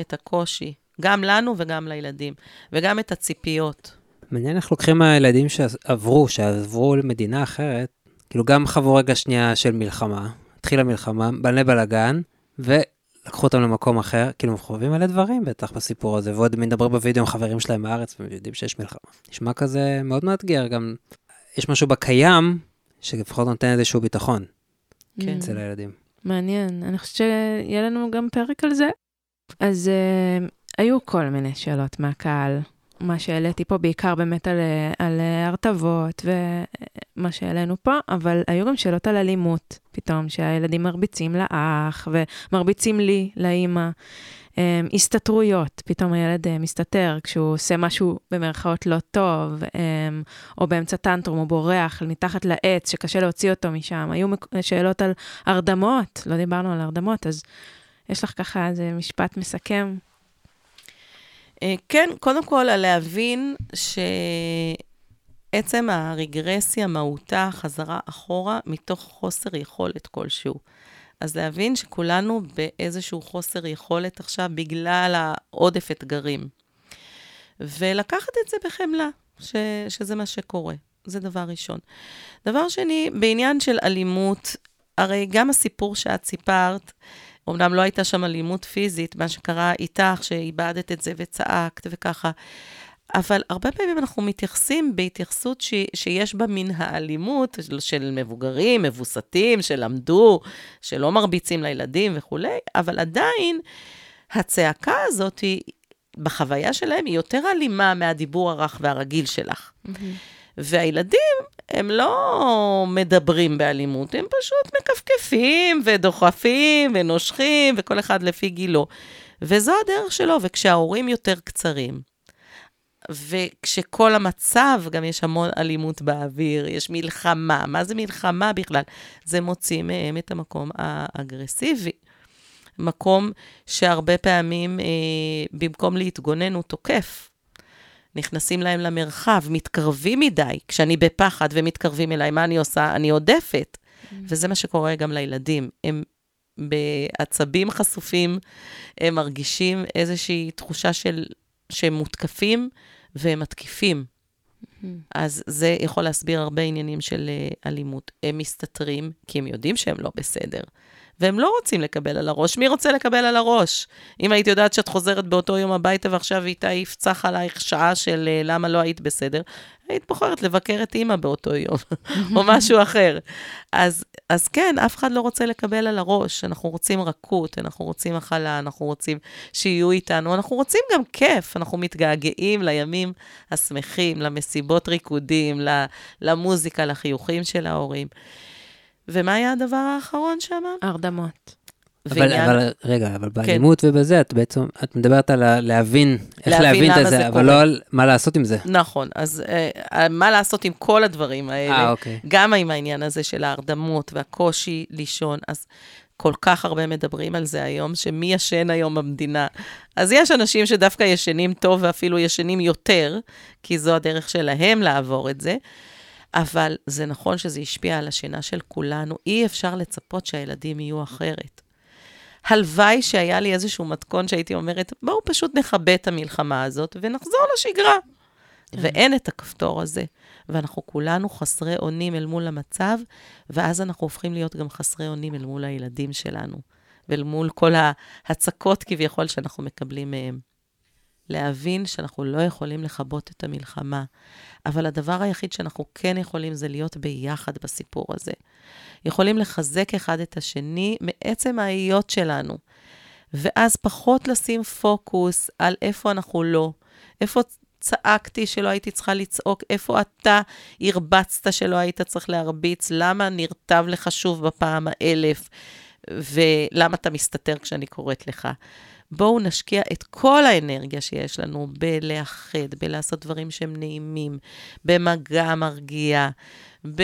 את הקושי, גם לנו וגם לילדים, וגם את הציפיות. מעניין איך לוקחים מהילדים שעברו, שעברו למדינה אחרת, כאילו גם חוו רגע שנייה של מלחמה, התחילה מלחמה, בנה בלאגן, ולקחו אותם למקום אחר, כאילו הם חווים מלא דברים בטח בסיפור הזה, ועוד מדברים בווידאו עם חברים שלהם בארץ, והם יודעים שיש מלחמה. נשמע כזה מאוד מאתגר, גם יש משהו בקיים, שלפחות נותן איזשהו ביטחון כן. אצל הילדים. מעניין, אני חושבת שיהיה לנו גם פרק על זה. אז uh, היו כל מיני שאלות מהקהל. מה שהעליתי פה, בעיקר באמת על, על הרטבות ומה שהעלינו פה, אבל היו גם שאלות על אלימות, פתאום, שהילדים מרביצים לאח ומרביצים לי, לאימא. Um, הסתתרויות, פתאום הילד uh, מסתתר כשהוא עושה משהו במרכאות לא טוב, um, או באמצע טנטרום, או בורח מתחת לעץ, שקשה להוציא אותו משם. היו שאלות על הרדמות, לא דיברנו על הרדמות, אז יש לך ככה איזה משפט מסכם? אה, כן, קודם כל, על להבין שעצם הרגרסיה, מהותה, חזרה אחורה, מתוך חוסר יכולת כלשהו. אז להבין שכולנו באיזשהו חוסר יכולת עכשיו בגלל העודף אתגרים. ולקחת את זה בחמלה, ש, שזה מה שקורה. זה דבר ראשון. דבר שני, בעניין של אלימות, הרי גם הסיפור שאת סיפרת, אמנם לא הייתה שם אלימות פיזית, מה שקרה איתך, שאיבדת את זה וצעקת וככה, אבל הרבה פעמים אנחנו מתייחסים בהתייחסות ש... שיש בה מן האלימות של, של מבוגרים, מבוסתים, שלמדו, שלא מרביצים לילדים וכולי, אבל עדיין הצעקה הזאת היא, בחוויה שלהם, היא יותר אלימה מהדיבור הרך והרגיל שלך. Mm-hmm. והילדים, הם לא מדברים באלימות, הם פשוט מכפכפים ודוחפים ונושכים, וכל אחד לפי גילו. וזו הדרך שלו, וכשההורים יותר קצרים, וכשכל המצב, גם יש המון אלימות באוויר, יש מלחמה. מה זה מלחמה בכלל? זה מוציא מהם את המקום האגרסיבי. מקום שהרבה פעמים, אה, במקום להתגונן, הוא תוקף. נכנסים להם למרחב, מתקרבים מדי. כשאני בפחד ומתקרבים אליי, מה אני עושה? אני עודפת. Mm-hmm. וזה מה שקורה גם לילדים. הם בעצבים חשופים, הם מרגישים איזושהי תחושה של שהם מותקפים והם מתקיפים. Mm-hmm. אז זה יכול להסביר הרבה עניינים של אה, אלימות. הם מסתתרים כי הם יודעים שהם לא בסדר. והם לא רוצים לקבל על הראש. מי רוצה לקבל על הראש? אם היית יודעת שאת חוזרת באותו יום הביתה ועכשיו איתה יפצח עלייך שעה של uh, למה לא היית בסדר, היית בוחרת לבקר את אימא באותו יום, או משהו אחר. אז, אז כן, אף אחד לא רוצה לקבל על הראש. אנחנו רוצים רכות, אנחנו רוצים הכלה, אנחנו רוצים שיהיו איתנו, אנחנו רוצים גם כיף, אנחנו מתגעגעים לימים השמחים, למסיבות ריקודים, למוזיקה, לחיוכים של ההורים. ומה היה הדבר האחרון שאמרת? הרדמות. אבל, ועניין... אבל רגע, אבל כן. באלימות כן. ובזה, את בעצם, את מדברת על להבין, איך להבין את זה, אבל קורה. לא על מה לעשות עם זה. נכון, אז uh, מה לעשות עם כל הדברים האלה, 아, אוקיי. גם עם העניין הזה של ההרדמות והקושי לישון, אז כל כך הרבה מדברים על זה היום, שמי ישן היום במדינה. אז יש אנשים שדווקא ישנים טוב ואפילו ישנים יותר, כי זו הדרך שלהם לעבור את זה. אבל זה נכון שזה השפיע על השינה של כולנו. אי אפשר לצפות שהילדים יהיו אחרת. הלוואי שהיה לי איזשהו מתכון שהייתי אומרת, בואו פשוט נכבה את המלחמה הזאת ונחזור לשגרה. כן. ואין את הכפתור הזה. ואנחנו כולנו חסרי אונים אל מול המצב, ואז אנחנו הופכים להיות גם חסרי אונים אל מול הילדים שלנו, ואל מול כל ההצקות כביכול שאנחנו מקבלים מהם. להבין שאנחנו לא יכולים לכבות את המלחמה, אבל הדבר היחיד שאנחנו כן יכולים זה להיות ביחד בסיפור הזה. יכולים לחזק אחד את השני מעצם ההיות שלנו, ואז פחות לשים פוקוס על איפה אנחנו לא, איפה צעקתי שלא הייתי צריכה לצעוק, איפה אתה הרבצת שלא היית צריך להרביץ, למה נרטב לך שוב בפעם האלף, ולמה אתה מסתתר כשאני קוראת לך. בואו נשקיע את כל האנרגיה שיש לנו בלאחד, בלעשות דברים שהם נעימים, במגע מרגיע, ב...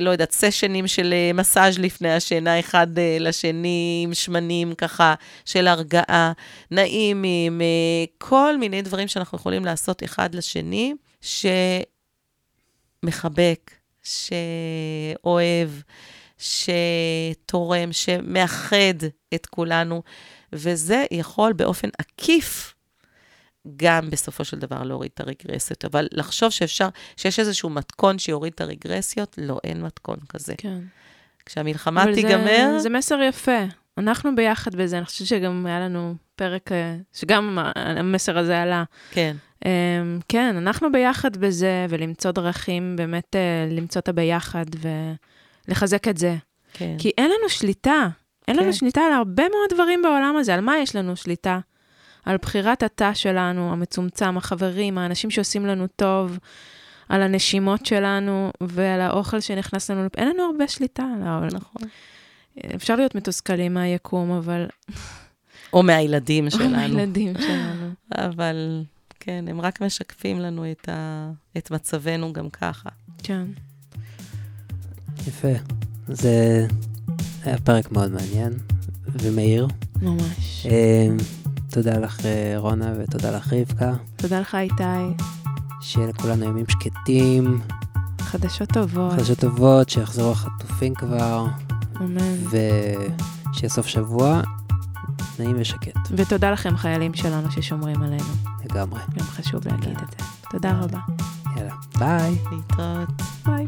לא יודעת, סשנים של אה, מסאז' לפני השינה, אחד אה, לשני, עם שמנים ככה, של הרגעה, נעימים, אה, כל מיני דברים שאנחנו יכולים לעשות אחד לשני, שמחבק, שאוהב, שתורם, שמאחד את כולנו. וזה יכול באופן עקיף גם בסופו של דבר להוריד את הרגרסיות. אבל לחשוב שאפשר, שיש איזשהו מתכון שיוריד את הרגרסיות, לא, אין מתכון כזה. כן. כשהמלחמה תיגמר, זה, זה מסר יפה. אנחנו ביחד בזה, אני חושבת שגם היה לנו פרק, אה, שגם המסר הזה עלה. כן, Um, כן, אנחנו ביחד בזה, ולמצוא דרכים, באמת uh, למצוא את הביחד ולחזק את זה. כן. כי אין לנו שליטה. אין כן. לנו שליטה על הרבה מאוד דברים בעולם הזה. על מה יש לנו שליטה? על בחירת התא שלנו, המצומצם, החברים, האנשים שעושים לנו טוב, על הנשימות שלנו ועל האוכל שנכנס לנו. אין לנו הרבה שליטה על העולם. נכון. אפשר להיות מתוסכלים מהיקום, אבל... או מהילדים או שלנו. מהילדים שלנו. אבל כן, הם רק משקפים לנו את, ה... את מצבנו גם ככה. כן. יפה. זה היה פרק מאוד מעניין ומהיר. ממש. אה, תודה לך, אה, רונה, ותודה לך, רבקה. תודה לך, איתי. שיהיה לכולנו ימים שקטים, חדשות טובות. חדשות טובות, שיחזרו החטופים כבר, אמן. ושיהיה סוף שבוע נעים ושקט, ותודה לכם, חיילים שלנו ששומרים עלינו. לגמרי. גם חשוב להגיד את זה. תודה רבה. יאללה, ביי. להתראות. ביי.